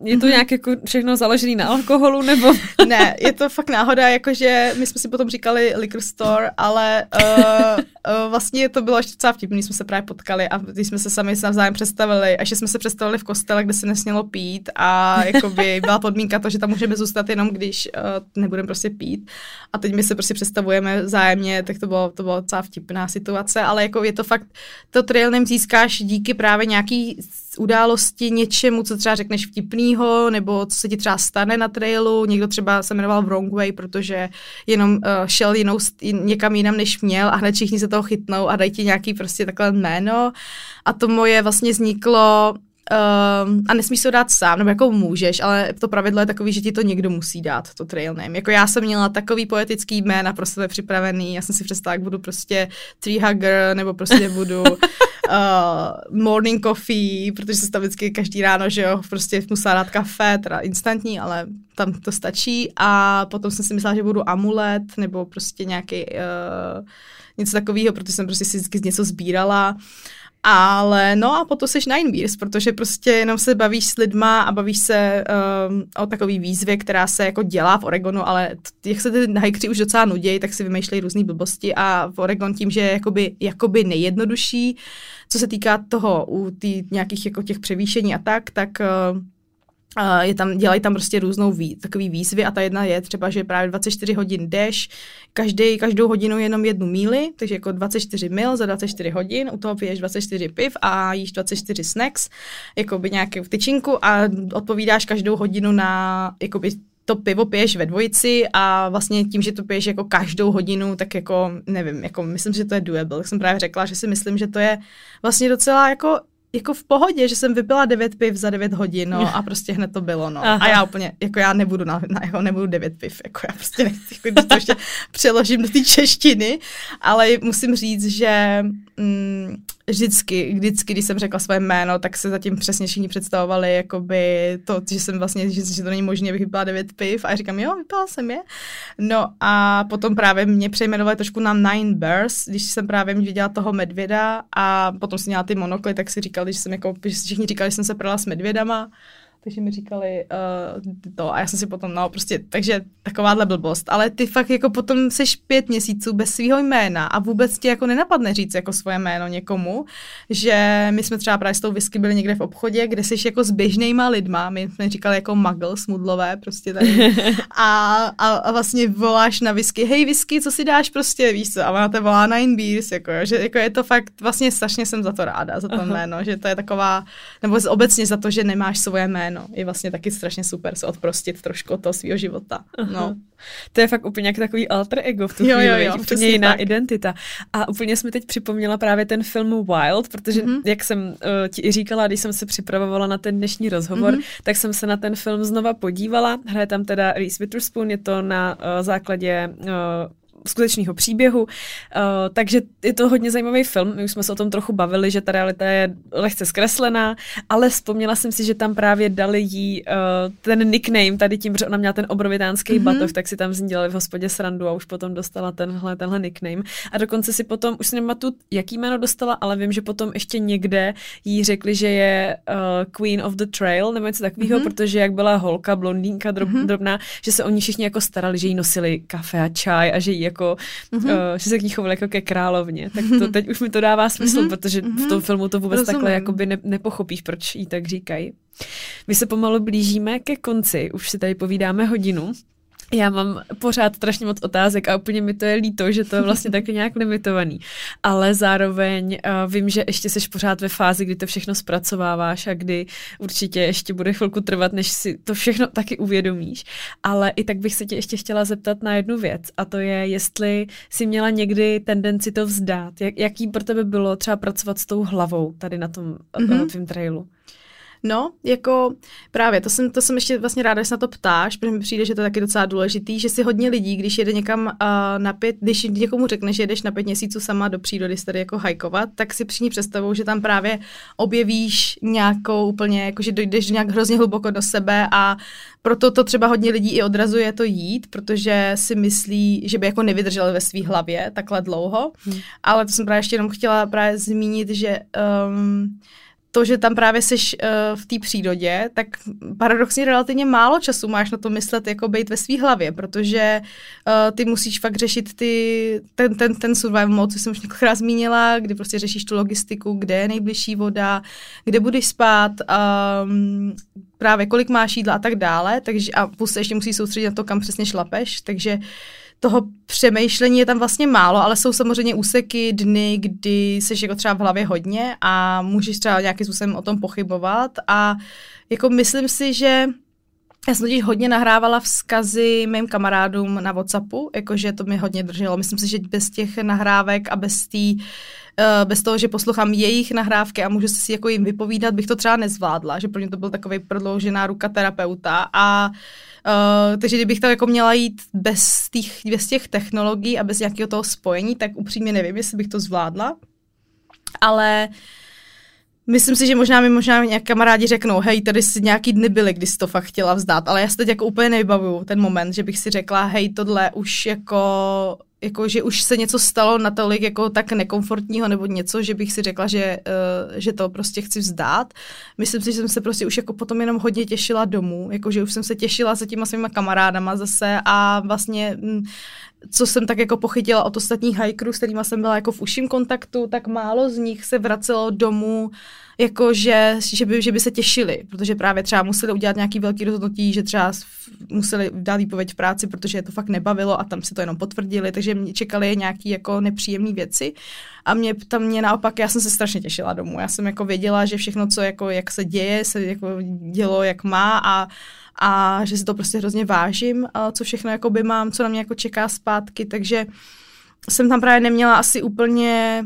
je to nějak jako všechno založené na alkoholu, nebo... Ne, je to fakt náhoda, jakože my jsme si potom říkali liquor store, ale uh, uh, vlastně to bylo ještě docela vtipný, jsme se právě potkali a když jsme se sami navzájem představili, a že jsme se představili v kostele, kde se nesmělo pít a jakoby byla podmínka to, že tam můžeme zůstat jenom, když uh, nebudeme prostě pít. A teď my se prostě představujeme vzájemně, tak to bylo, to bylo docela vtipná situace, ale jako je to fakt, to trail name získáš díky právě nějaký události, něčemu, co třeba řekneš vtipnýho, nebo co se ti třeba stane na trailu. Někdo třeba se jmenoval Wrong Way, protože jenom uh, šel jinou, někam jinam, než měl a hned všichni se toho chytnou a dají ti nějaký prostě takhle jméno. A to moje vlastně vzniklo Um, a nesmíš to dát sám, nebo jako můžeš, ale to pravidlo je takový, že ti to někdo musí dát, to trail name. Jako já jsem měla takový poetický jména pro sebe připravený, já jsem si představila, jak budu prostě tree hugger, nebo prostě budu uh, morning coffee, protože se tam vždycky každý ráno, že jo, prostě musela dát kafe, teda instantní, ale tam to stačí a potom jsem si myslela, že budu amulet, nebo prostě nějaký uh, něco takového, protože jsem prostě si vždycky něco sbírala. Ale no a potom seš Nine Beers, protože prostě jenom se bavíš s lidma a bavíš se um, o takový výzvě, která se jako dělá v Oregonu, ale t- jak se ty hikři už docela nudějí, tak si vymýšlejí různé blbosti a v Oregon tím, že je jakoby, jakoby nejjednodušší, co se týká toho u tý, nějakých jako těch převýšení a tak, tak uh, Je tam, dělají tam prostě různou ví, takový výzvy a ta jedna je třeba, že právě 24 hodin jdeš, každý, každou hodinu jenom jednu míli, takže jako 24 mil za 24 hodin, u toho piješ 24 piv a jíš 24 snacks, jako by nějakou tyčinku a odpovídáš každou hodinu na jakoby to pivo piješ ve dvojici a vlastně tím, že to piješ jako každou hodinu, tak jako nevím, jako myslím, že to je doable. Tak jsem právě řekla, že si myslím, že to je vlastně docela jako jako v pohodě, že jsem vypila 9 piv za 9 hodin, no a prostě hned to bylo, no. Aha. A já úplně, jako já nebudu na, na jako nebudu 9 piv, jako já prostě nechci, jako když to ještě přeložím do té češtiny, ale musím říct, že mm, vždycky, vždycky, když jsem řekla své jméno, tak se zatím přesně všichni představovali, jakoby to, že jsem vlastně, že, že to není možné, abych vypila 9 piv a já říkám, jo, vypila jsem je. No a potom právě mě přejmenovali trošku na Nine Bears, když jsem právě viděla toho medvěda a potom jsem měla ty monokly, tak si říkali, že jsem jako, že všichni říkali, že jsem se prala s medvědama, takže mi říkali uh, to. A já jsem si potom, no prostě, takže takováhle blbost, ale ty fakt jako potom seš pět měsíců bez svého jména a vůbec ti jako nenapadne říct jako svoje jméno někomu, že my jsme třeba právě s tou whisky byli někde v obchodě, kde jsi jako s běžnýma lidma, my jsme říkali jako muggle, smudlové prostě tady. A, a, a vlastně voláš na whisky, hej whisky, co si dáš prostě, víš co, a ona te volá Nine Beers, jako, že jako je to fakt, vlastně strašně jsem za to ráda, za to Aha. jméno, že to je taková, nebo obecně za to, že nemáš svoje jméno, je vlastně taky strašně super se odprostit trošku od toho svého života. No. To je fakt úplně jak takový alter ego v tu Jo, chvíli, jo, jo, úplně jiná tak. identita. A úplně jsme teď připomněla právě ten film Wild, protože Mhm. mm-hmm. jak jsem uh, ti i říkala, když jsem se připravovala na ten dnešní rozhovor, Mhm. mm-hmm. tak jsem se na ten film znova podívala. Hraje tam teda Reese Witherspoon, je to na uh, základě uh, skutečného příběhu, uh, takže je to hodně zajímavý film. My už jsme se o tom trochu bavili, že ta realita je lehce zkreslená, ale vzpomněla jsem si, že tam právě dali jí uh, ten nickname tady tím, že ona měla ten obrovitánský Mhm. mm-hmm. batoh, tak si tam z ní dělali v hospodě srandu a už potom dostala tenhle, tenhle nickname. A dokonce si potom, už si nematu, jaký jméno dostala, ale vím, že potom ještě někde jí řekli, že je uh, Queen of the Trail nebo něco takového, Mhm. mm-hmm. protože jak byla holka, blondýnka, drob, Mhm. mm-hmm. drobná, že se oni všichni jako starali, že jí nosili kafe a čaj a že jí jako, mm-hmm. Mhm. uh, že se k ní chovali jako ke královně. Tak to teď už mi to dává smysl, Mhm. protože v Mhm. tom filmu to vůbec Rozumím. takhle jakoby ne, nepochopíš, proč jí tak říkají. My se pomalu blížíme ke konci, už si tady povídáme hodinu. Já mám pořád strašně moc otázek a úplně mi to je líto, že to je vlastně taky nějak limitovaný. Ale zároveň uh, vím, že ještě jsi pořád ve fázi, kdy to všechno zpracováváš a kdy určitě ještě bude chvilku trvat, než si to všechno taky uvědomíš. Ale i tak bych se tě ještě chtěla zeptat na jednu věc a to je, jestli jsi měla někdy tendenci to vzdát. Jak, jaký pro tebe bylo třeba pracovat s tou hlavou tady na tom Mhm. mm-hmm. tvým trailu? No, jako právě, to jsem, to jsem ještě vlastně ráda, že se na to ptáš, protože mi přijde, že to je taky docela důležitý, že si hodně lidí, když jede někam uh, na pět, když někomu řekneš, že jedeš na pět měsíců sama do přírody, tady jako hajkovat, tak si při ní představou, že tam právě objevíš nějakou úplně, jako že dojdeš nějak hrozně hluboko do sebe a proto to třeba hodně lidí i odrazuje to jít, protože si myslí, že by jako nevydržel ve své hlavě takhle dlouho. Hmm. Ale to jsem právě ještě jenom chtěla právě zmínit, že um, to, že tam právě jsi uh, v té přírodě, tak paradoxně relativně málo času máš na to myslet, jako být ve své hlavě, protože uh, ty musíš fakt řešit ty, ten, ten, ten survival mode, co jsem už několikrát zmínila, kdy prostě řešíš tu logistiku, kde je nejbližší voda, kde budeš spát, um, právě kolik máš jídla a tak dále, takže a plus ještě musí soustředit na to, kam přesně šlapeš, takže uh, toho přemýšlení je tam vlastně málo, ale jsou samozřejmě úseky, dny, kdy jsi jako třeba v hlavě hodně a můžeš třeba nějakým způsobem o tom pochybovat. A jako myslím si, že já jsem totiž hodně nahrávala vzkazy mým kamarádům na Whatsappu, jakože to mi hodně drželo. Myslím si, že bez těch nahrávek a bez té eh, bez toho, že poslouchám jejich nahrávky a můžu si jako jim vypovídat, bych to třeba nezvládla, že pro mě to byl takový prodloužená ruka terapeuta a uh, Uh, takže kdybych to jako měla jít bez, těch, bez těch technologií a bez nějakého toho spojení, tak upřímně nevím, jestli bych to zvládla. Ale Myslím si, že možná mi možná nějak kamarádi řeknou, hej, tady si nějaký dny byly, kdy jsi to fakt chtěla vzdát, ale já si teď jako úplně nevybavuju ten moment, že bych si řekla, hej, tohle už jako jako, že už se něco stalo natolik jako tak nekomfortního nebo něco, že bych si řekla, že, uh, že to prostě chci vzdát. Myslím si, že jsem se prostě už jako potom jenom hodně těšila domů, jako že už jsem se těšila za těma svýma kamarádama zase a vlastně m, mm, co jsem tak jako pochytila od ostatních hikerů, s kterými jsem byla jako v užším kontaktu, tak málo z nich se vracelo domů jako že, že, by, že by se těšili, protože právě třeba museli udělat nějaký velký rozhodnutí, že třeba museli dát výpověď v práci, protože je to fakt nebavilo a tam si to jenom potvrdili, takže mě čekali nějaký jako nepříjemné věci. A mě tam mě naopak, já jsem se strašně těšila domů, já jsem jako věděla, že všechno, co jako, jak se děje, se jako dělo, jak má a a že si to prostě hrozně vážím, co všechno jako by mám, co na mě jako čeká zpátky, takže jsem tam právě neměla asi úplně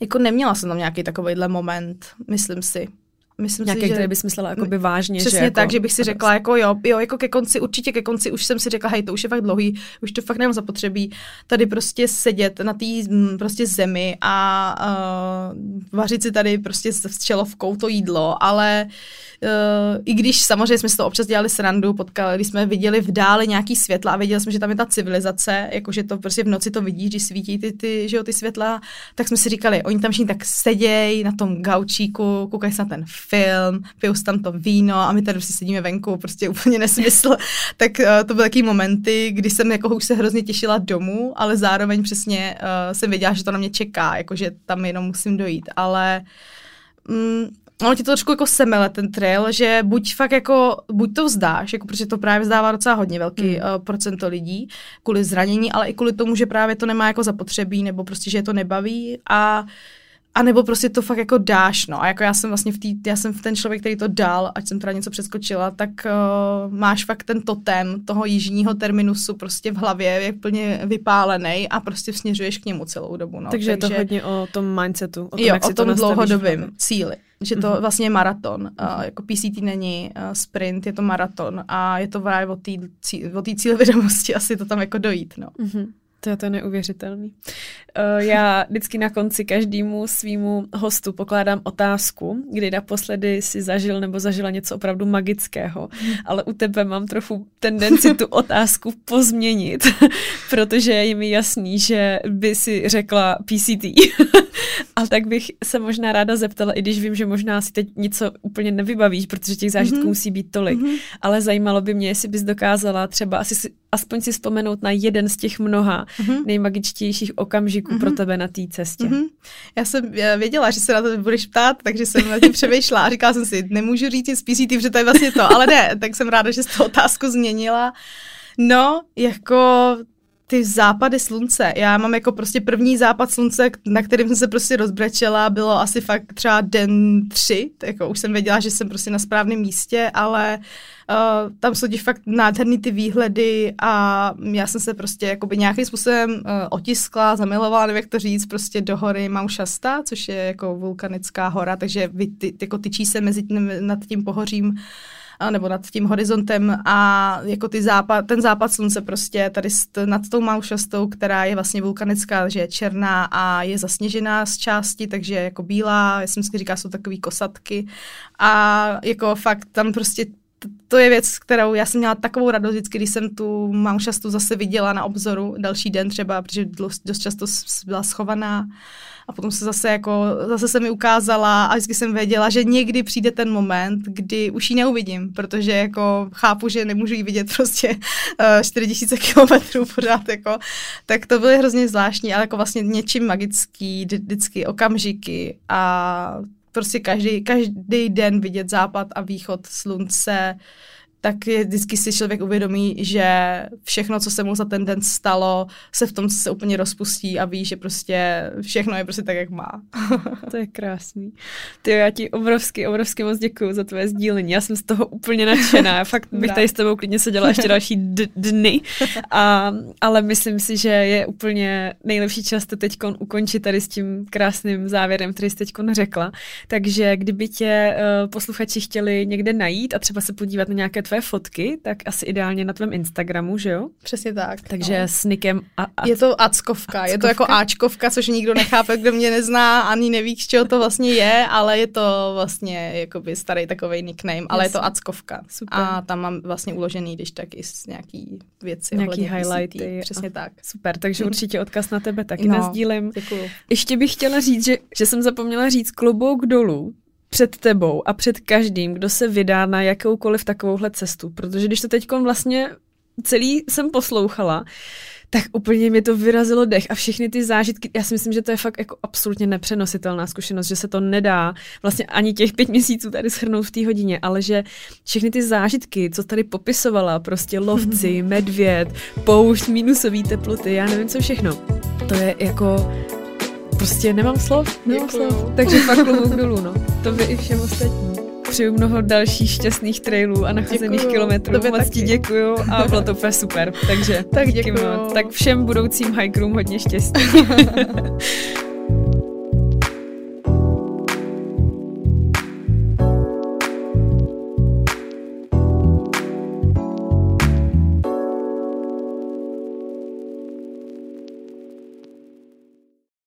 jako neměla jsem tam nějaký takovýhle moment, myslím si. Myslím Nějaký, si, že... který bys myslela by vážně. Přesně že jako... tak, že bych si řekla, jako jo, jo, jako ke konci, určitě ke konci už jsem si řekla, hej, to už je fakt dlouhý, už to fakt nemám zapotřebí tady prostě sedět na té prostě zemi a uh, vařit si tady prostě s čelovkou to jídlo, ale uh, Uh, I když samozřejmě jsme si to občas dělali srandu, potkali, když jsme viděli v dále nějaký světla a věděli jsme, že tam je ta civilizace, jakože to prostě v noci to vidíš, když svítí ty, ty, že jo, ty světla, tak jsme si říkali, oni tam všichni tak sedějí na tom gaučíku, koukají se na ten film, pijou tam to víno a my tady prostě sedíme venku, prostě úplně nesmysl. tak uh, to byly taky momenty, kdy jsem jako už se hrozně těšila domů, ale zároveň přesně uh, jsem věděla, že to na mě čeká, jakože tam jenom musím dojít, ale mm, ono ti to trošku jako semele ten trail, že buď fakt jako, buď to vzdáš, jako protože to právě vzdává docela hodně velký hmm. uh, procento lidí kvůli zranění, ale i kvůli tomu, že právě to nemá jako zapotřebí, nebo prostě, že je to nebaví a a nebo prostě to fakt jako dáš, no. A jako já jsem vlastně v tý, já jsem ten člověk, který to dal, ať jsem teda něco přeskočila, tak uh, máš fakt ten totem toho jižního terminusu prostě v hlavě, je plně vypálený a prostě směřuješ k němu celou dobu, no. Takže, Takže je to hodně o tom mindsetu, o tom, jo, jak si o tom to dlouhodobým cíli že to mm-hmm. vlastně je maraton. Mm-hmm. Uh, jako PCT není uh, sprint, je to maraton a je to právě o té cí, cílevědomosti asi to tam jako dojít. No. Mm-hmm. To je to neuvěřitelný. Uh, já vždycky na konci každému svýmu hostu pokládám otázku, kdy naposledy si zažil nebo zažila něco opravdu magického, ale u tebe mám trochu tendenci tu otázku pozměnit, protože je mi jasný, že by si řekla PCT. ale tak bych se možná ráda zeptala, i když vím, že možná si teď něco úplně nevybavíš, protože těch zážitků mm-hmm. musí být tolik, mm-hmm. ale zajímalo by mě, jestli bys dokázala třeba asi si, aspoň si vzpomenout na jeden z těch mnoha mm-hmm. nejmagičtějších okamžiků mm-hmm. pro tebe na té cestě. Mm-hmm. Já jsem věděla, že se na to budeš ptát, takže jsem na tím přemýšlela a říkala jsem si, nemůžu říct z PCT, protože to je vlastně to, ale ne, tak jsem ráda, že jsi to otázku změnila. No, jako ty západy slunce. Já mám jako prostě první západ slunce, na kterým jsem se prostě rozbrečela, bylo asi fakt třeba den tři, tak jako už jsem věděla, že jsem prostě na správném místě, ale uh, tam jsou fakt nádherný ty výhledy a já jsem se prostě jakoby nějakým způsobem uh, otiskla, zamilovala, nevím jak to říct, prostě do hory Mount Shasta, což je jako vulkanická hora, takže vy, ty, jako tyčí se mezi tím, nad tím pohořím nebo nad tím horizontem a jako ty západ, ten západ slunce prostě tady nad tou Maušastou, která je vlastně vulkanická, že je černá a je zasněžená z části, takže je jako bílá, já jsem si říká, jsou takový kosatky. A jako fakt tam prostě to je věc, kterou já jsem měla takovou radost vždycky, když jsem tu Maušastu zase viděla na obzoru další den třeba, protože dost často byla schovaná a potom se zase jako, zase se mi ukázala a vždycky jsem věděla, že někdy přijde ten moment, kdy už ji neuvidím, protože jako chápu, že nemůžu ji vidět prostě uh, eh, 4000 kilometrů pořád jako, tak to bylo hrozně zvláštní, ale jako vlastně něčím magický, vždycky okamžiky a prostě každý, každý den vidět západ a východ slunce, tak je, vždycky si člověk uvědomí, že všechno, co se mu za ten den stalo, se v tom se úplně rozpustí a ví, že prostě všechno je prostě tak, jak má. to je krásný. Ty, já ti obrovsky, obrovsky moc děkuji za tvoje sdílení. Já jsem z toho úplně nadšená. Fakt bych tady s tebou klidně seděla ještě další d- dny, a, ale myslím si, že je úplně nejlepší čas to teď ukončit tady s tím krásným závěrem, který jsi teď řekla. Takže kdyby tě uh, posluchači chtěli někde najít a třeba se podívat na nějaké tvé fotky, tak asi ideálně na tvém Instagramu, že jo? Přesně tak. Takže no. s nikem a, a, Je to ackovka, je to jako Ačkovka, což nikdo nechápe, kdo mě nezná, ani neví, z čeho to vlastně je, ale je to vlastně jakoby starý takový nickname, ale Jasně. je to Ackovka. Super. A tam mám vlastně uložený, když tak i z nějaký věci. Nějaký highlighty. Přesně a, tak. Super, takže určitě odkaz na tebe taky no, nezdílím. Děkuju. Ještě bych chtěla říct, že, že jsem zapomněla říct klobouk dolů, před tebou a před každým, kdo se vydá na jakoukoliv takovouhle cestu. Protože když to teď vlastně celý jsem poslouchala, tak úplně mi to vyrazilo dech a všechny ty zážitky, já si myslím, že to je fakt jako absolutně nepřenositelná zkušenost, že se to nedá vlastně ani těch pět měsíců tady schrnout v té hodině, ale že všechny ty zážitky, co tady popisovala, prostě lovci, medvěd, poušť, minusové teploty, já nevím co všechno, to je jako prostě nemám slov, nemám Děkuju. slov. Takže fakt klobouk dolů, no. To by i všem ostatním. Přeju mnoho dalších šťastných trailů a nachozených děkuju. kilometrů. Moc taky. ti děkuju a bylo to úplně super. Takže tak děkuju. Tak všem budoucím hikerům hodně štěstí.